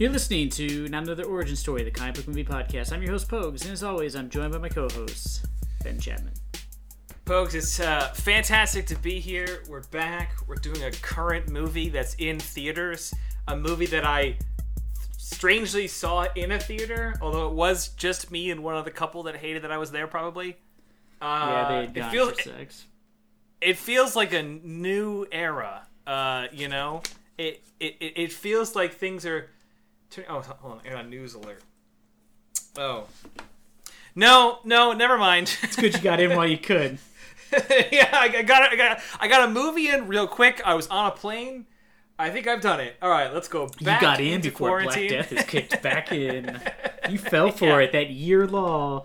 You're listening to Not Another Origin Story, the comic book movie podcast. I'm your host, Pogues, and as always, I'm joined by my co host, Ben Chapman. Folks, it's uh, fantastic to be here. We're back. We're doing a current movie that's in theaters. A movie that I strangely saw in a theater, although it was just me and one other couple that hated that I was there, probably. Uh, yeah, they had it gone feels, for sex. it feels like a new era. Uh, you know, it, it it it feels like things are. Turn, oh, hold on, I got a news alert. Oh, no, no, never mind. It's good you got in while you could. yeah, I, got. I got I got a movie in real quick. I was on a plane. I think I've done it. All right, let's go back. You got in before quarantine. Black Death is kicked back in. You fell for Yeah. it, that year law.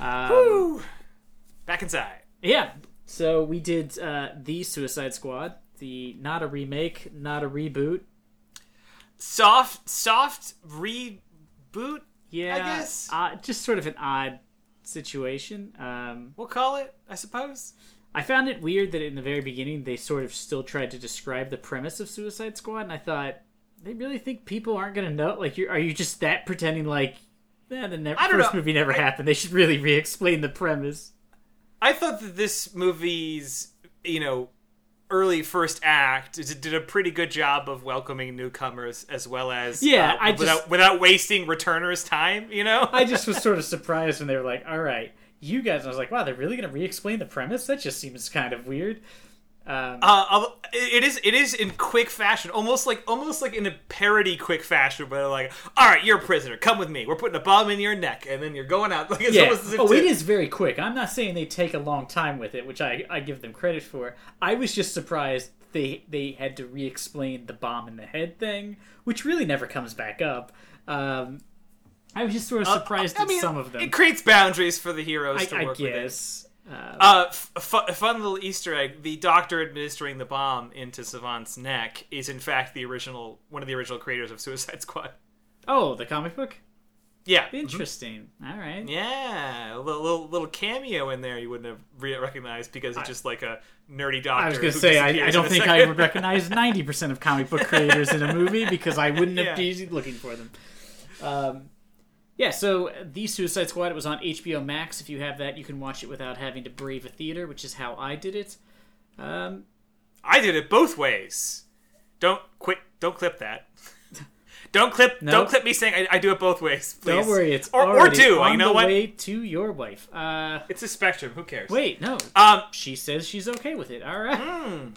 Um, Woo! Back inside. Yeah. So we did uh, the Suicide Squad, the not a remake, not a reboot. Soft, soft reboot. Yeah, guess. uh, just sort of an odd situation. Um, We'll call it. I suppose. I found it weird that in the very beginning they sort of still tried to describe the premise of Suicide Squad, and I thought they really think people aren't going to know. Like, you're, are you just that pretending like eh, the ne- I first know. movie never happened? They should really re-explain the premise. I thought that this movie's, you know, early first act did a pretty good job of welcoming newcomers as well as Yeah, uh, I just- without without wasting returners' time. You know, I just was sort of surprised when they were like, "All right, you guys." And I was like, "Wow, they're really going to re-explain the premise? That just seems kind of weird." Um, Uh, it is it is in quick fashion, almost like almost like in a parody quick fashion, but like, "All right, you're a prisoner. Come with me. We're putting a bomb in your neck, and then you're going out." Like it's yeah. almost as if Oh, it is very quick. I'm not saying they take a long time with it, which I, I give them credit for. I was just surprised they they had to re-explain the bomb in the head thing, which really never comes back up. Um, I was just sort of surprised I at some of them. It creates boundaries for the heroes I, to I work within. Guess. Uh, Uh, f- a fun little Easter egg: the doctor administering the bomb into Savant's neck is in fact the original one of the original creators of Suicide Squad. oh, the comic book. Yeah, Interesting. All right. yeah, a little, little little cameo in there you wouldn't have re- recognized because it's just like a nerdy doctor. I was going to say, I, I don't think. I would recognize 90% of comic book creators in a movie because I wouldn't have Yeah. been looking for them. Um, yeah, so The Suicide Squad, it was on HBO Max. If you have that, you can watch it without having to brave a theater, which is how I did it. Um, I did it both ways. Don't quit. Don't clip that. don't clip. No. Don't clip me saying I, I do it both ways. Please. don't worry, it's or or do. on You know the what? way to your wife. Uh, It's a spectrum. Who cares? wait, no. Um. She says she's okay with it. All right. I'm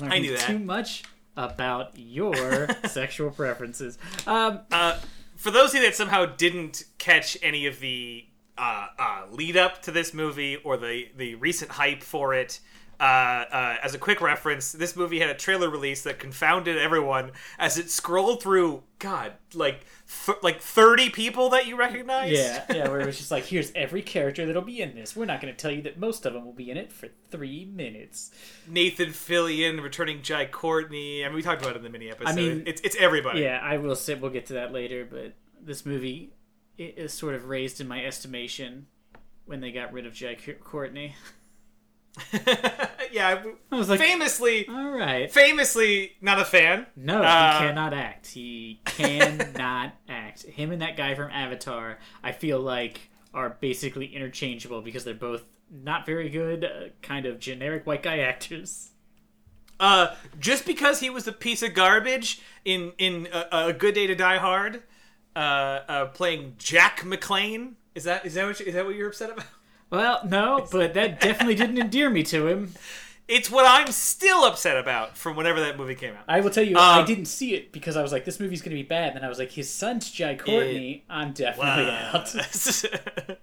learning knew that. Too much about your sexual preferences. Um, Uh, for those of you that somehow didn't catch any of the uh, uh, lead up to this movie or the the recent hype for it. Uh, uh, as a quick reference, this movie had a trailer release that confounded everyone as it scrolled through. God, like th- like thirty people that you recognize. Yeah, yeah, where it was just like, here's every character that'll be in this. We're not going to tell you that most of them will be in it for three minutes. Nathan Fillion, returning Jai Courtney. I mean, we talked about it in the mini episode. I mean, it's it's everybody. Yeah, I will say we'll get to that later, but this movie is sort of raised in my estimation when they got rid of Jai Courtney. yeah. I was like, Famously, all right. famously not a fan. No, Uh, he cannot act. He cannot act. Him and that guy from Avatar, I feel like, are basically interchangeable because they're both not very good, uh, kind of generic white guy actors. Uh, just because he was a piece of garbage in in a, a Good Day to Die Hard, uh, uh, playing Jack McClane. Is that is that what you, is that what you're upset about? Well, no, but that definitely didn't endear me to him. It's what I'm still upset about from whenever that movie came out. I will tell you, I Um, didn't see it because I was like, this movie's going to be bad. And then I was like, his son's Jai Courtney. I'm definitely out.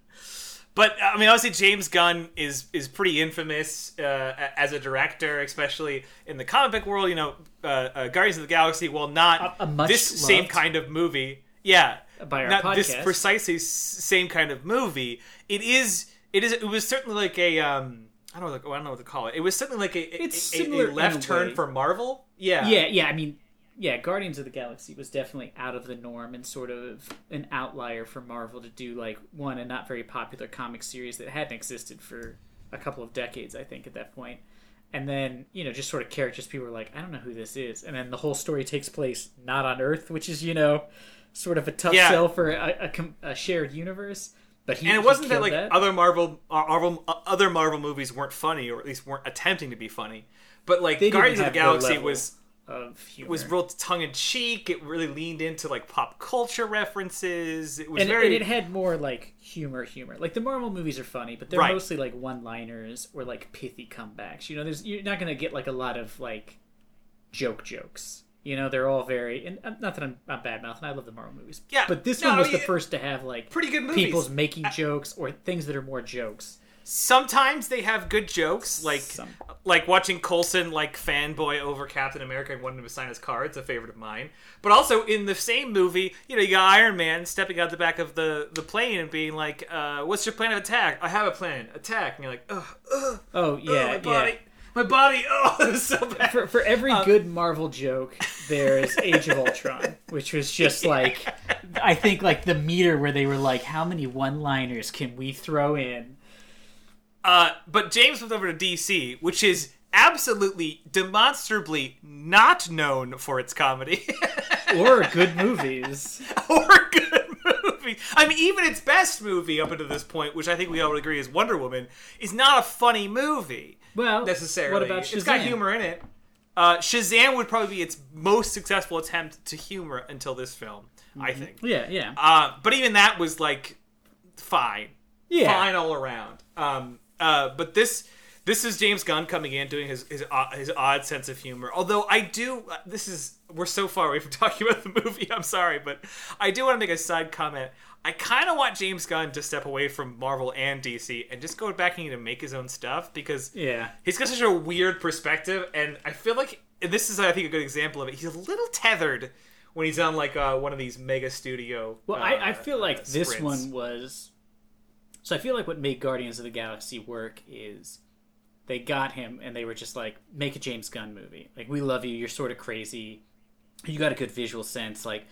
but I mean, obviously, James Gunn is is pretty infamous uh, as a director, especially in the comic book world. You know, uh, uh, Guardians of the Galaxy, while not A- a this same kind of movie, yeah, By our not this precisely same kind of movie. It is. It is. It was certainly like a. Um, I don't know. What, I don't know what to call it. It was certainly like a. It's a, a- a similar in a left turn way. for Marvel. Yeah. Yeah, yeah. I mean, yeah, Guardians of the Galaxy was definitely out of the norm and sort of an outlier for Marvel to do like one a not very popular comic series that hadn't existed for a couple of decades, I think, at that point. and then you know just sort of characters people were like I don't know who this is, and then the whole story takes place not on Earth, which is you know sort of a tough Yeah. sell for a, a, a shared universe. But he and it wasn't that like other Marvel, uh, Marvel uh, other Marvel movies weren't funny, or at least weren't attempting to be funny. But like They Guardians of the have the Galaxy was of humor. was real tongue in cheek. It really leaned into like pop culture references. It was and, very and it had more like humor humor like the marvel movies are funny but they're Right. mostly like one liners or like pithy comebacks you know there's you're not gonna get like a lot of like joke jokes you know they're all very and uh, not that i'm, I'm bad mouthing i love the marvel movies Yeah, but this no, one was the first to have like pretty good movies. people's making jokes or things that are more jokes Sometimes they have good jokes, like Some. like watching Coulson like fanboy over Captain America and wanting him to sign his car. It's a favorite of mine. But also in the same movie, you know, you got Iron Man stepping out the back of the the plane and being like, uh, "What's your plan of attack? I have a plan. Attack." And you're like, "Ugh, ugh, oh ugh, yeah yeah my body. Oh, it was so bad." for, for every Um, good Marvel joke, there's Age of Ultron, which was just like, I think like the meter where they were like, how many one-liners can we throw in? Uh, but James moved over to DC, which is absolutely demonstrably not known for its comedy. Or good movies. or good movie. I mean, even its best movie up until this point, which I think we all would agree is Wonder Woman, is not a funny movie Well, necessarily. What about Shazam? It's got humor in it. Uh, Shazam would probably be its most successful attempt to humor until this film, I Mm-hmm. think. Yeah, yeah, Uh, but even that was like fine, yeah. fine all around. Um, uh, but this this is James Gunn coming in doing his his, uh, his odd sense of humor. Although I do, uh, this is we're so far away from talking about the movie. I'm sorry, but I do want to make a side comment. I kind of want James Gunn to step away from Marvel and DC and just go back and make his own stuff because Yeah. he's got such a weird perspective, and I feel like and this is I think a good example of it. He's a little tethered when he's on like uh, one of these mega studio. Well, uh, I, I feel like uh, this sprints. one was. So I feel like what made Guardians of the Galaxy work is they got him and they were just like, make a James Gunn movie. Like, we love you. You're sort of crazy. You got a good visual sense. Like,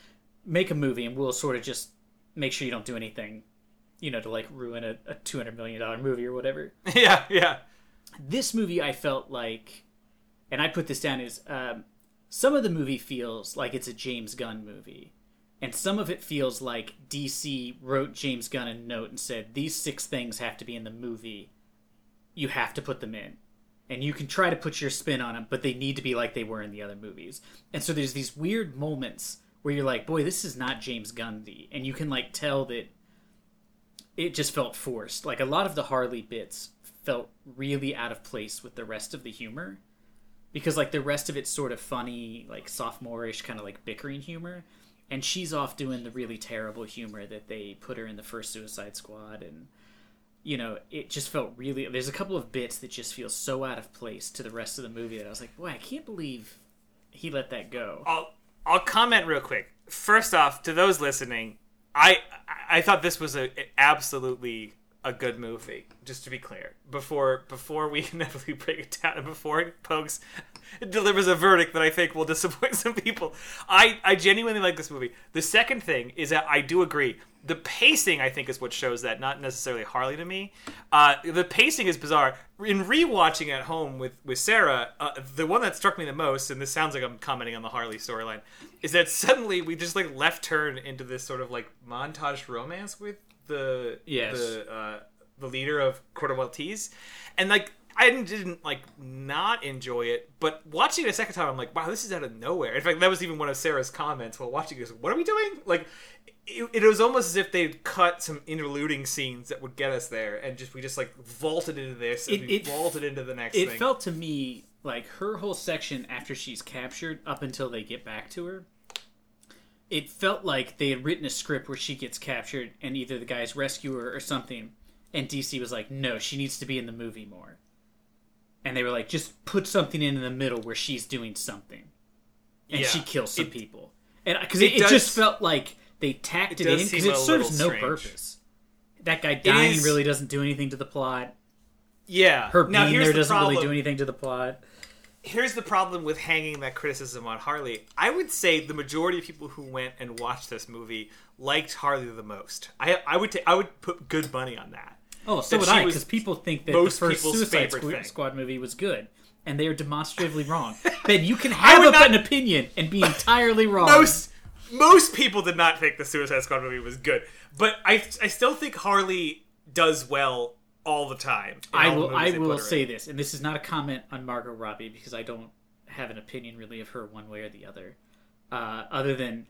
make a movie and we'll sort of just make sure you don't do anything, you know, to like ruin a, a $200 million movie or whatever. yeah, yeah. this movie I felt like, and I put this down as um, some of the movie feels like it's a James Gunn movie, and some of it feels like DC wrote James Gunn a note and said these six things have to be in the movie. You have to put them in, and you can try to put your spin on them, but they need to be like they were in the other movies. And so there's these weird moments where you're like, boy, this is not James Gunn-y, and you can like tell that it just felt forced. Like a lot of the Harley bits felt really out of place with the rest of the humor. Because like the rest of it's sort of funny, like sophomore-ish kind of like bickering humor. And she's off doing the really terrible humor that they put her in the first Suicide Squad and you know, it just felt really there's a couple of bits that just feel so out of place to the rest of the movie that I was like, boy, I can't believe he let that go. I'll I'll comment real quick. First off, to those listening, I I thought this was a absolutely a good movie. Just to be clear, before before we inevitably break it down, and before Pokes delivers a verdict that I think will disappoint some people, I I genuinely like this movie. The second thing is that I do agree. The pacing, I think, is what shows that, not necessarily Harley to me. Uh, the pacing is bizarre. In rewatching at home with with Sarah, uh, the one that struck me the most, and this sounds like I'm commenting on the Harley storyline, is that suddenly we just like left turn into this sort of like montage romance with the Yes. the uh, the leader of Corto Maltese, and like I didn't, didn't like not enjoy it, but watching it a second time, I'm like, wow, this is out of nowhere. In fact, that was even one of Sarah's comments while watching this. What are we doing? Like, it, it was almost as if they'd cut some interluding scenes that would get us there, and just we just like vaulted into this, and It- we it- vaulted into the next it thing. felt to me like her whole section after she's captured up until they get back to her it felt like they had written a script where she gets captured and either the guys rescue her or something and dc was like no she needs to be in the movie more and they were like just put something in, in the middle where she's doing something and Yeah. she kills some It- people and because it it, it just felt like they tacked it, in because it serves no strange. purpose that guy dying is- really doesn't do anything to the plot yeah. her now being there the doesn't problem. really do anything to the plot here's the problem with hanging that criticism on Harley. I would say the majority of people who went and watched this movie liked Harley the most. I I would ta- I would put good money on that. Oh, so that would I, because people think that most the first Suicide favorite Squ- Squad movie was good, and they are demonstratively wrong. Ben, you can have a- not- an opinion and be entirely wrong. most most people did not think the Suicide Squad movie was good, but I I still think Harley does well all the time. I will. I will say in. this, and this is not a comment on Margot Robbie because I don't have an opinion really of her one way or the other, uh, other than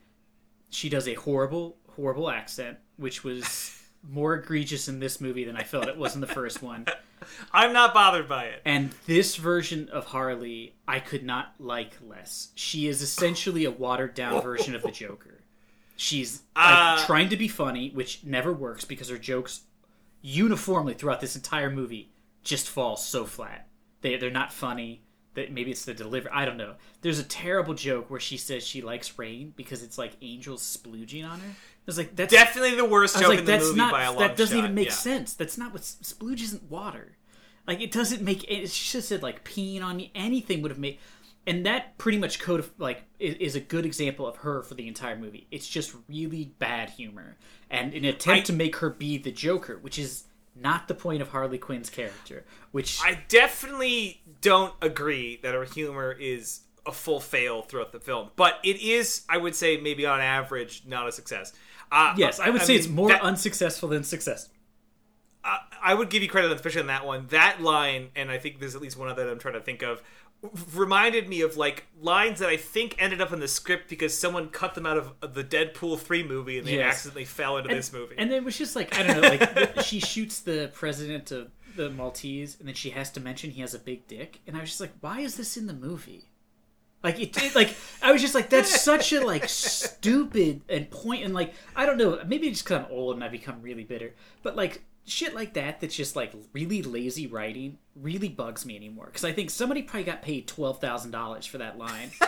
she does a horrible, horrible accent, which was more egregious in this movie than I felt it was in the first one. I'm not bothered by it. And this version of Harley, I could not like less. She is essentially a watered down version of the Joker. She's like, Uh, trying to be funny, which never works because her jokes uniformly throughout this entire movie just fall so flat. They they're not funny. That maybe it's the delivery. I don't know. There's a terrible joke where she says she likes rain because it's like angels splooging on her. I was like, that's Definitely the worst joke like, in the that's movie not by a long that doesn't shot. even make yeah. sense. That's not what splooge isn't water. Like it doesn't make it. She have said like peeing on me. Anything would have made. And that pretty much code like is, is a good example of her for the entire movie. It's just really bad humor and an attempt I- to make her be the Joker, which is not the point of Harley Quinn's character. Which I definitely don't agree that her humor is a full fail throughout the film, but it is, I would say, maybe on average, not a success. Uh, yes, I would say mean, it's more that- unsuccessful than successful. I- I would give you credit, especially on that one. That line, and I think there's at least one other that I'm trying to think of, reminded me of like lines that I think ended up in the script because someone cut them out of the Deadpool three movie and they Yes. accidentally fell into this movie. And it was just like I don't know, like she shoots the president of the Maltese, and then she has to mention he has a big dick, and I was just like, why is this in the movie? Like it, it like I was just like that's such a like stupid and point and like I don't know maybe just because I'm old and I become really bitter, but like shit like that that's just like really lazy writing really bugs me anymore because I think somebody probably got paid twelve thousand dollars for that line.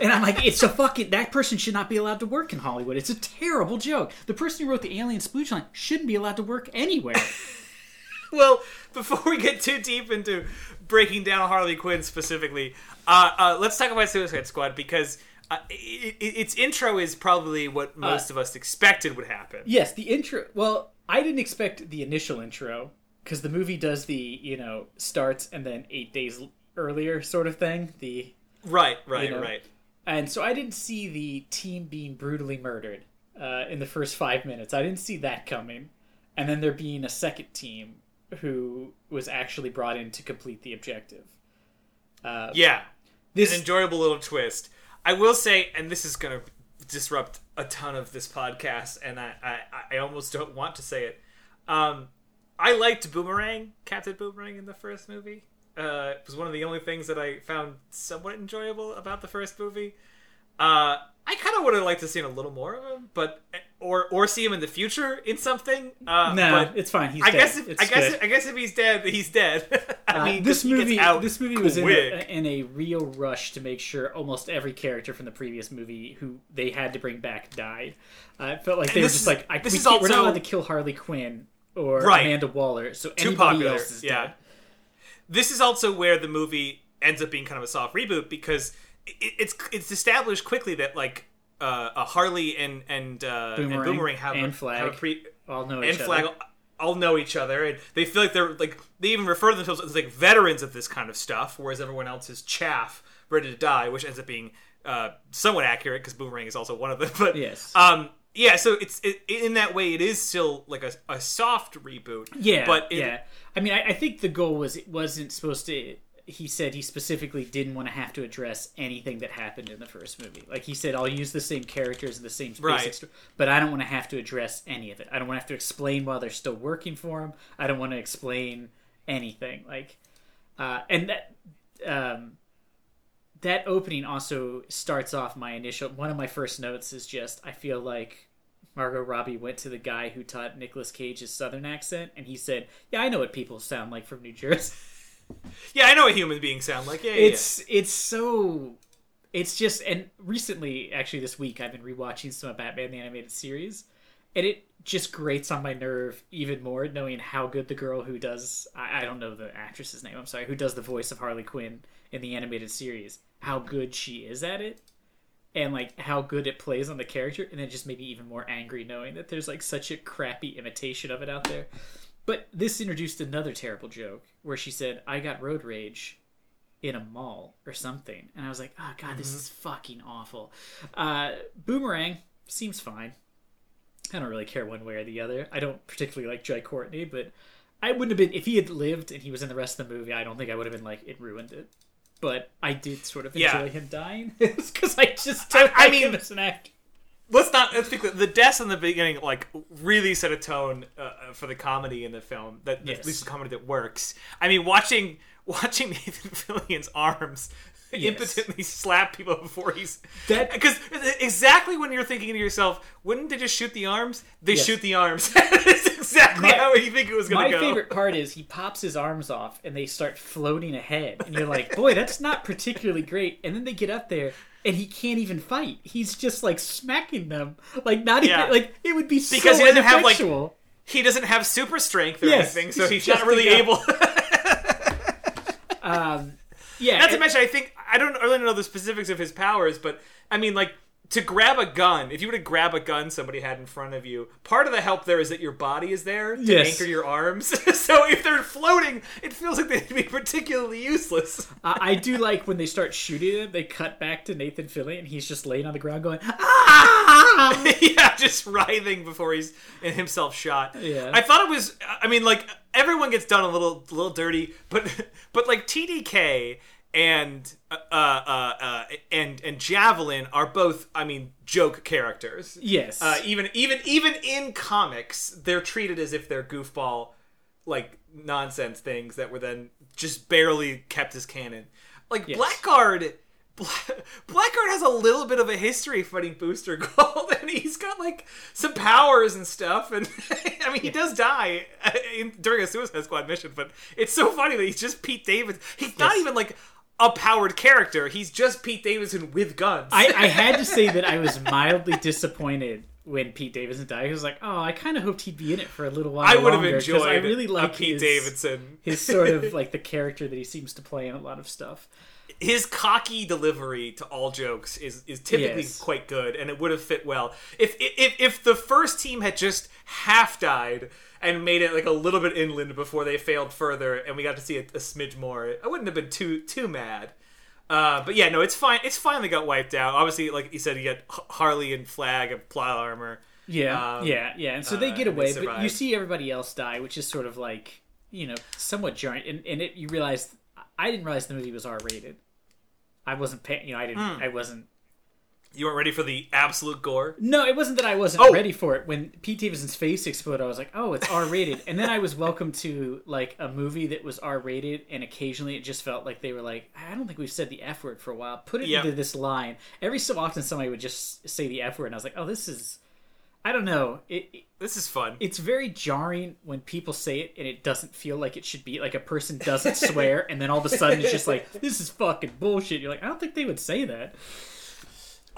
And I'm like, it's a fucking that person should not be allowed to work in Hollywood. It's a terrible joke. The person who wrote the Alien Splooge line shouldn't be allowed to work anywhere. well, before we get too deep into breaking down Harley Quinn specifically, uh, uh, let's talk about Suicide Squad because uh, i i its intro is probably what most of us expected would happen. yes, the intro. Well, I didn't expect the initial intro because the movie does the you know starts and then eight days earlier sort of thing. The Right, right, You know? right. and so I didn't see the team being brutally murdered uh, in the first five minutes. I didn't see that coming, and then there being a second team who was actually brought in to complete the objective. Uh, Yeah, this an enjoyable little twist. I will say, and this is going to disrupt a ton of this podcast, and I, I, I almost don't want to say it. Um, I liked Boomerang, Captain Boomerang in the first movie. Uh, it was one of the only things that I found somewhat enjoyable about the first movie. Uh, I kind of would have liked to seen a little more of him, but or or see him in the future in something. Uh, no, but it's fine. He's I dead. guess if, It's I guess good. I guess if he's dead, he's dead. I Uh, mean, this movie, out this movie was in a, in a real rush to make sure almost every character from the previous movie who they had to bring back died. Uh, it felt like they were just is- like, I, this we is can't- we're not allowed to kill Harley Quinn or Right. Amanda Waller, so Too anybody popular, else is yeah. dead. this is also where the movie ends up being kind of a soft reboot because it, it's it's established quickly that like uh, uh, Harley and and, uh, and Boomerang Boomerang have and a, Flag. have a pre All know and each Flag other. all know each other and they feel like they're like they even refer to themselves as like veterans of this kind of stuff, whereas everyone else is chaff ready to die, which ends up being uh, somewhat accurate because Boomerang is also one of them. But Yes. um, yeah, so it's it, in that way it is still like a, a soft reboot. Yeah, but it, yeah. I mean, I, I think the goal was it wasn't supposed to. He said he specifically didn't want to have to address anything that happened in the first movie. Like he said, I'll use the same characters and the same Right. basic sto- but I don't want to have to address any of it. I don't want to have to explain why they're still working for him. I don't want to explain anything. Like, uh, and that um, that opening also starts off my initial. One of my first notes is just I feel like Margot Robbie went to the guy who taught Nicolas Cage his southern accent, and he said, "Yeah, I know what people sound like from New Jersey." yeah, I know what human beings sound like. Yeah, yeah, yeah. it's it's so it's just and recently, actually this week, I've been rewatching some of Batman the animated series, and it just grates on my nerve even more knowing how good the girl who does I, I don't know the actress's name. I'm sorry, who does the voice of Harley Quinn in the animated series, how good she is at it. And like how good it plays on the character, and then just maybe even more angry knowing that there's like such a crappy imitation of it out there. But this introduced another terrible joke where she said, "I got road rage," in a mall or something, and I was like, oh god, this is fucking awful. Uh, Boomerang seems fine. I don't really care one way or the other. I don't particularly like Jai Courtney, but I wouldn't have been if he had lived and he was in the rest of the movie. I don't think I would have been like it ruined it. But I did sort of enjoy Yeah. him dying because I just don't I like mean- him as an actor. Let's not let's be clear. The deaths in the beginning like really set a tone uh, uh, for the comedy in the film. That Yes. at least the comedy that works. I mean, watching watching Nathan Fillion's arms Yes. impotently slap people before he's That- because exactly when you're thinking to yourself, wouldn't they just shoot the arms? They Yes. shoot the arms. That's exactly My- how you think it was going to go. My favorite part is he pops his arms off and they start floating ahead, and you're like, boy, that's not particularly great. And then they get up there. And he can't even fight. He's just like smacking them, like not Yeah. even like it would be so Because he doesn't have, like. He doesn't have super strength or Yes, anything, so he's he's not really able. Um, yeah, Not to mention, I think I don't really know the specifics of his powers, but I mean, like to grab a gun. If you were to grab a gun somebody had in front of you, part of the help there is that your body is there to Yes. anchor your arms. so if they're floating, it feels like they'd be particularly useless. I, I do like when they start shooting him. They cut back to Nathan Fillion, and he's just laying on the ground going, "Ah!" yeah, just writhing before he's himself shot. Yeah. I thought it was. I mean, like everyone gets done a little, little dirty, but but like TDK and uh, uh, uh, and and Javelin are both. I mean, joke characters. Yes. Uh, even even even in comics, they're treated as if they're goofball, like nonsense things that were then just barely kept as canon. Like Yes. Blackguard, Blackguard has a little bit of a history fighting Booster Gold, and he's got like some powers and stuff. And I mean, he does die uh, in, during a Suicide Squad mission, but it's so funny that he's just Pete Davidson. He's not Yes. even like a powered character. He's just Pete Davidson with guns. I, I had to say that I was mildly disappointed when Pete Davidson died. I was like, oh, I kind of hoped he'd be in it for a little while. I would have enjoyed I really like Pete his, Davidson. his sort of like the character that he seems to play in a lot of stuff. his cocky delivery to all jokes is is typically Yes. quite good, and it would have fit well. If if if the first team had just half died and made it like a little bit inland before they failed further, and we got to see a, a smidge more, I wouldn't have been too too mad. Uh, but yeah, no, it's fine. It's finally got wiped out. Obviously, like you said, you got Harley and Flag and plow Armor. Yeah, Um, yeah, yeah. And so they uh, get they away, but you see everybody else die, which is sort of like you know somewhat jarring. And, and it, you realize I didn't realize the movie was R rated. I wasn't paying. You know, I didn't. Hmm. I wasn't. You weren't ready for the absolute gore. No, it wasn't that I wasn't Oh. ready for it. When Pete Davidson's face exploded, I was like, "Oh, it's R rated." and then I was welcome to like a movie that was R rated, and occasionally it just felt like they were like, "I don't think we've said the F word for a while. Put it Yep. into this line." Every so often, somebody would just say the F word, and I was like, "Oh, this is." I don't know. It, it This is fun. it's very jarring when people say it and it doesn't feel like it should be like a person doesn't swear and then all of a sudden it's just like this is fucking bullshit you're like i don't think they would say that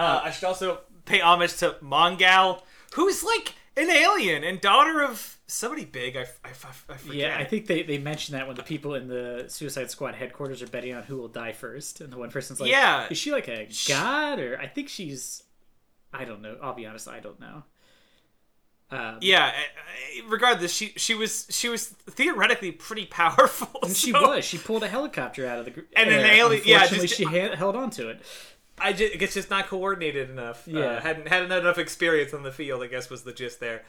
Uh, I should also pay homage to Mongal, who's like an alien and daughter of somebody big. I, I, I forget. yeah i think they, they mentioned that when the people in the suicide squad headquarters are betting on who will die first and the one person's like Yeah. is she like a god or i think she's i don't know i'll be honest i don't know um, Yeah. uh, uh, Regardless, she she was she was theoretically pretty powerful. and she was she pulled a helicopter out of the And an alien- yeah, just- she ha- held on to it I just, it's just not coordinated enough. Yeah. uh, hadn't hadn't enough experience on the field. I guess was the gist there.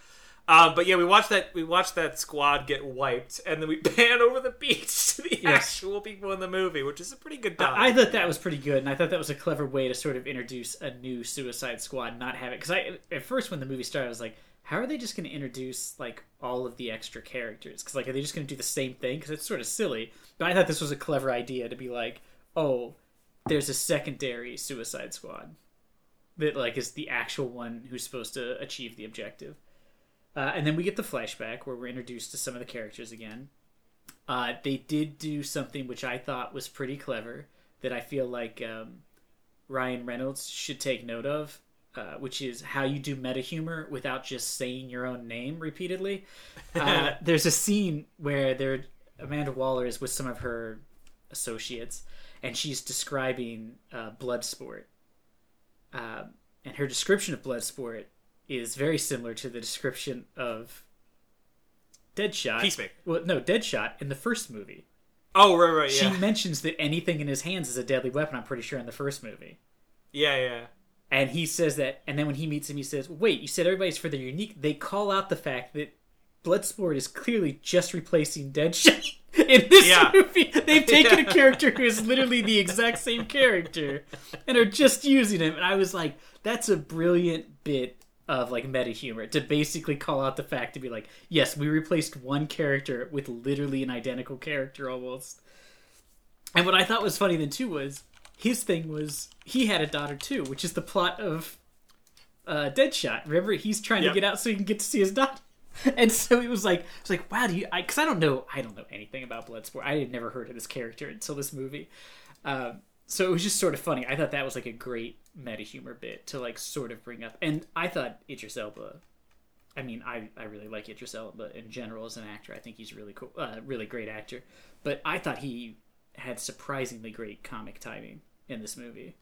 Um, but yeah, we watched that. We watched that squad get wiped, and then we pan over the beach to the Yes. actual people in the movie, which is a pretty good. I, I thought that was pretty good, and I thought that was a clever way to sort of introduce a new Suicide Squad, not have it. Because I, at first, when the movie started, I was like, how are they just going to introduce like all of the extra characters? Because like, are they just going to do the same thing? Because it's sort of silly. But I thought this was a clever idea to be like, oh, there's a secondary Suicide Squad that like is the actual one who's supposed to achieve the objective. Uh, and then we get the flashback where we're introduced to some of the characters again. Uh, they did do something which I thought was pretty clever that I feel like um, Ryan Reynolds should take note of, uh, which is how you do meta humor without just saying your own name repeatedly. Uh, there's a scene where there Amanda Waller is with some of her associates, and she's describing uh, Bloodsport. Um, and her description of Bloodsport is very similar to the description of Deadshot. Peacemaker. Well, no, Deadshot in the first movie. Oh right, right, yeah. She mentions that anything in his hands is a deadly weapon. I'm pretty sure in the first movie. yeah, yeah. And he says that, and then when he meets him, he says, "Wait, you said everybody's for their unique." They call out the fact that Bloodsport is clearly just replacing Deadshot. In this Yeah. movie, they've taken Yeah. a character who is literally the exact same character and are just using him. And I was like, "That's a brilliant bit of like meta humor to basically call out the fact to be like, yes, we replaced one character with literally an identical character almost." And what I thought was funny then too was his thing was he had a daughter too, which is the plot of uh, Deadshot. Remember, he's trying Yep. to get out so he can get to see his daughter. And so it was like, it's like, wow, do you? Because I, don't know, I don't know anything about Bloodsport. I had never heard of this character until this movie. Um, so it was just sort of funny. I thought that was like a great meta humor bit to like sort of bring up. And I thought Idris Elba. I mean, I, I really like Idris Elba in general as an actor. I think he's really cool, uh, really great actor. But I thought he had surprisingly great comic timing in this movie.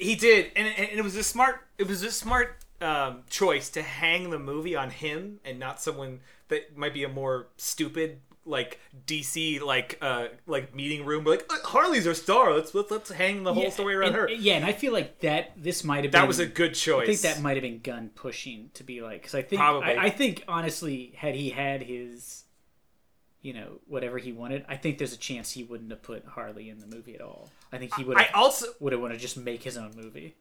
He did, and, and it was a smart. It was a smart um, choice to hang the movie on him and not someone that might be a more stupid like DC like uh like meeting room. Like "Uh, Harley's our star. Let's let's, let's hang the whole story around and, her. Yeah, and I feel like that this might have been That was a good choice. I think that might have been Gunn pushing to be like because I think Probably. I, I think honestly had he had his you know whatever he wanted I think there's a chance he wouldn't have put Harley in the movie at all. I think he would I have also would have wanted to just make his own movie.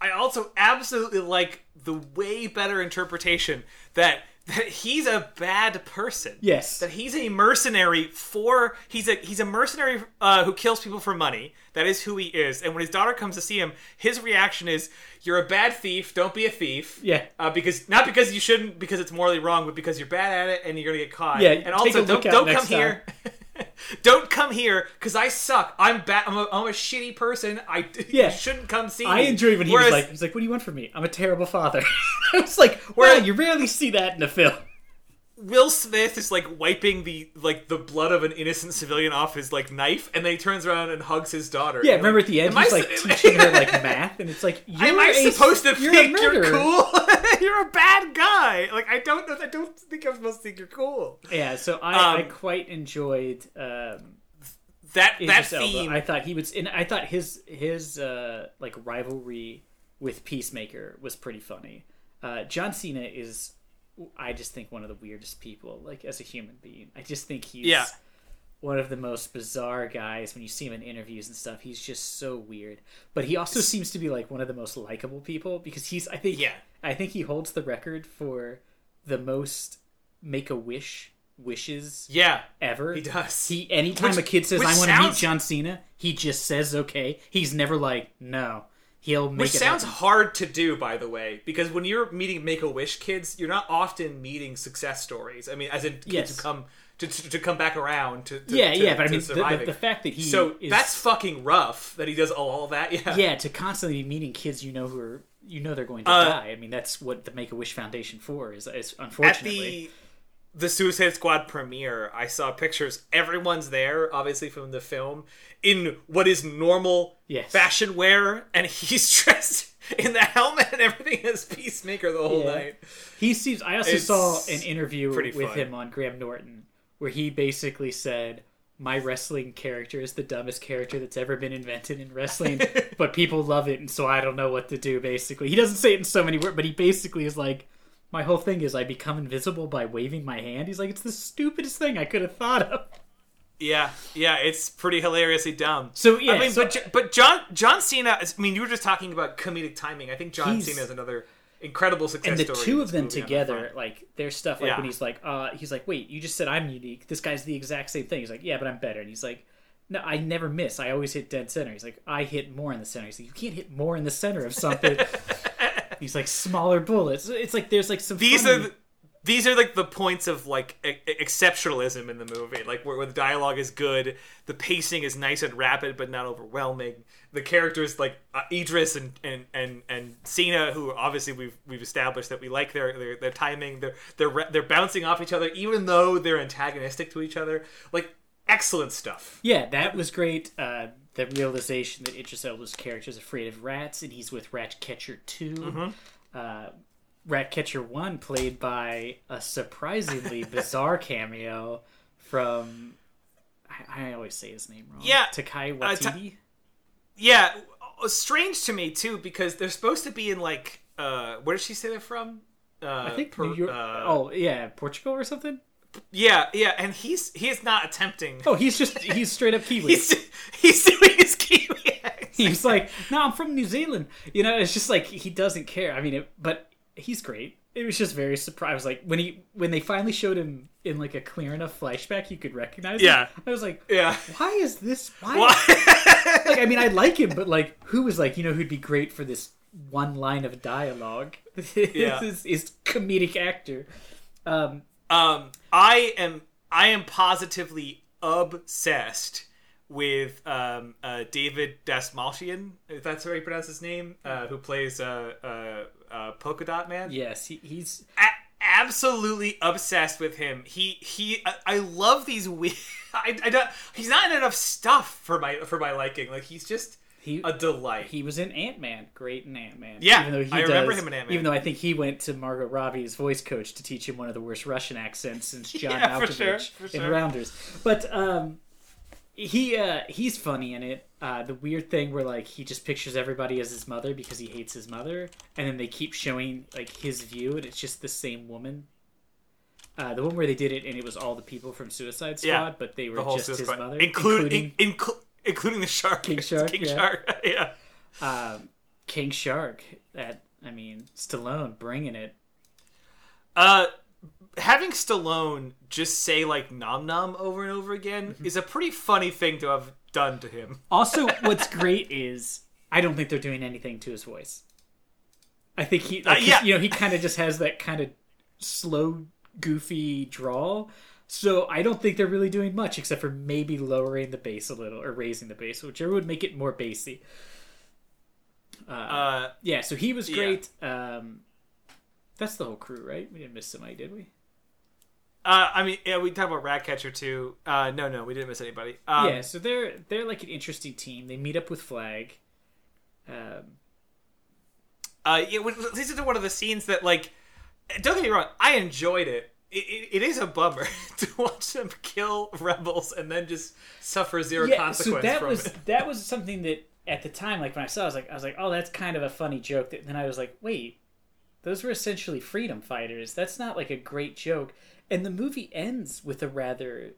I also absolutely like the way better interpretation that that he's a bad person. Yes. That he's a mercenary for he's a he's a mercenary uh, who kills people for money. That is who he is. And when his daughter comes to see him, his reaction is, "You're a bad thief. Don't be a thief." Yeah. Uh, because not because you shouldn't, because it's morally wrong, but because you're bad at it and you're gonna get caught. Yeah, And also, don't, don't come here. don't come here because I suck. I'm bad. I'm a, I'm a shitty person. I Yeah. you shouldn't come see I me. enjoyed when he Whereas- was like he's like what do you want from me I'm a terrible father I was like well Where- you rarely see that in a film Will Smith is like wiping the like the blood of an innocent civilian off his like knife, and then he turns around and hugs his daughter. yeah remember like, at the end am I he's like su- teaching her like math and it's like you're Am I a- supposed to you're think you're cool? you're a bad guy. Like I don't know. I don't think I'm supposed to think you're cool. yeah so I, I Um, quite enjoyed um, That that Idris Elba. theme. I thought he was, and I thought his his uh, like rivalry with Peacemaker was pretty funny. Uh, John Cena is, I just think one of the weirdest people, like as a human being. I just think he's Yeah. one of the most bizarre guys. When you see him in interviews and stuff, he's just so weird. But he also seems to be like one of the most likable people because he's. I think. Yeah. I think he holds the record for the most Make a Wish wishes yeah, ever. he does. He anytime Which- a kid says I want to meet John Cena, he just says okay. He's never like no. He'll make Which sounds happen. hard to do, by the way, because when you're meeting Make a Wish kids, you're not often meeting success stories. I mean, as in kids Yes. who come to, to, to come back around to, to yeah, to- yeah, but I mean the, the, surviving. the fact that he so is, that's fucking rough that he does all, all that. Yeah, yeah to constantly be meeting kids you know who are you know they're going to Uh, die. I mean that's what the Make a Wish Foundation for is. is At unfortunately the Suicide Squad premiere, I saw pictures. Everyone's there, obviously from the film, in what is normal Yes. fashion wear, and he's dressed in the helmet and everything as Peacemaker the whole Yeah. night. He seems. I also It's saw an interview with fun. him on Graham Norton where he basically said, "My wrestling character is the dumbest character that's ever been invented in wrestling, but people love it, and so I don't know what to do." Basically, he doesn't say it in so many words, but he basically is like, "My whole thing is I become invisible by waving my hand." He's like, "It's the stupidest thing I could have thought of." Yeah, yeah, it's pretty hilariously dumb. So, yeah, I mean, so- but but John John Cena. I mean, you were just talking about comedic timing. I think John Cena is another incredible success and the story. two of them movie on that together, like there's stuff like Yeah. when he's like, uh, he's like, wait, you just said I'm unique. This guy's the exact same thing. He's like, yeah, but I'm better. And he's like, no, I never miss. I always hit dead center. He's like, I hit more in the center. He's like, you can't hit more in the center of something. he's like, smaller bullets. It's like there's like some. these funny- are the, these are like the points of like e- exceptionalism in the movie like where, where the dialogue is good the pacing is nice and rapid but not overwhelming the characters like uh, Idris and, and and and Cena who obviously we've we've established that we like their their, their timing they're they're they're bouncing off each other even though they're antagonistic to each other like excellent stuff Yeah, that was great. Uh, the realization that Idris Elba's character is afraid of rats, and he's with Ratcatcher 2 Mm-hmm. Uh, Ratcatcher One, played by a surprisingly bizarre cameo from I, I always say his name wrong. Yeah, Takai uh, Ta- Yeah, uh, strange to me too because they're supposed to be in like uh where did she say they're from? Uh, I think Per- New York. uh, oh yeah, Portugal or something. yeah, yeah, and he's he is not attempting. Oh, he's just he's straight up Kiwi. he's he's doing his Kiwi accent. He's like, no, I'm from New Zealand. You know, it's just like he doesn't care. I mean, it, but he's great. It was just very surprised. I was like when he when they finally showed him in like a clear enough flashback, you could recognize. Yeah. him. I was like, Yeah. why is this? Why? Why- Like, I mean, I like him, but like, who was like, you know, who'd be great for this one line of dialogue? Yeah. is, is comedic actor. Um, Um, I am I am positively obsessed with um, uh, David Dastmalchian, if that's how you pronounce his name, uh, who plays uh, uh, uh, Polka Dot Man. yes, he, he's A- absolutely obsessed with him. He he. I, I love these weird. I, I don't. He's not in enough stuff for my for my liking. Like he's just he a delight. he was in Ant Man, great in Ant Man. Yeah, even though he I remember does- him in Ant-Man. Even though I think he went to Margot Robbie's voice coach to teach him one of the worst Russian accents since John Yeah, for Malkovich sure, for in sure. Rounders. But um, he uh, he's funny in it. Uh, the weird thing where like he just pictures everybody as his mother because he hates his mother, and then they keep showing like his view, and it's just the same woman. Uh, the one where they did it, and it was all the people from Suicide Squad, Yeah, but they were the just his mother, including including, including the shark, King Shark, King yeah. Shark. yeah. um, King Shark. That I mean, Stallone bringing it. Uh, having Stallone just say like "nom nom" over and over again Mm-hmm. is a pretty funny thing to have done to him. Also, what's great is I don't think they're doing anything to his voice. I think he, like, Uh, yeah. you know, he kind of just has that kind of slow, goofy drawl. So I don't think they're really doing much except for maybe lowering the bass a little or raising the bass, whichever would make it more bassy. Uh, uh, Yeah, so he was Yeah. great. Um, that's the whole crew, right? We didn't miss somebody, did we? Uh, I mean, yeah, we talked about Ratcatcher too. Uh, no, no, we didn't miss anybody. Um, yeah, so they're they're like an interesting team. They meet up with Flag. Um, Uh, yeah, this is one of the scenes that, like, don't get me wrong, I enjoyed it. It, it, it is a bummer to watch them kill rebels and then just suffer zero consequence so that from was it. that was something that at the time, like when I saw, it, I was like, I was like, oh, that's kind of a funny joke. That then I was like, wait, those were essentially freedom fighters. That's not like a great joke. And the movie ends with a rather,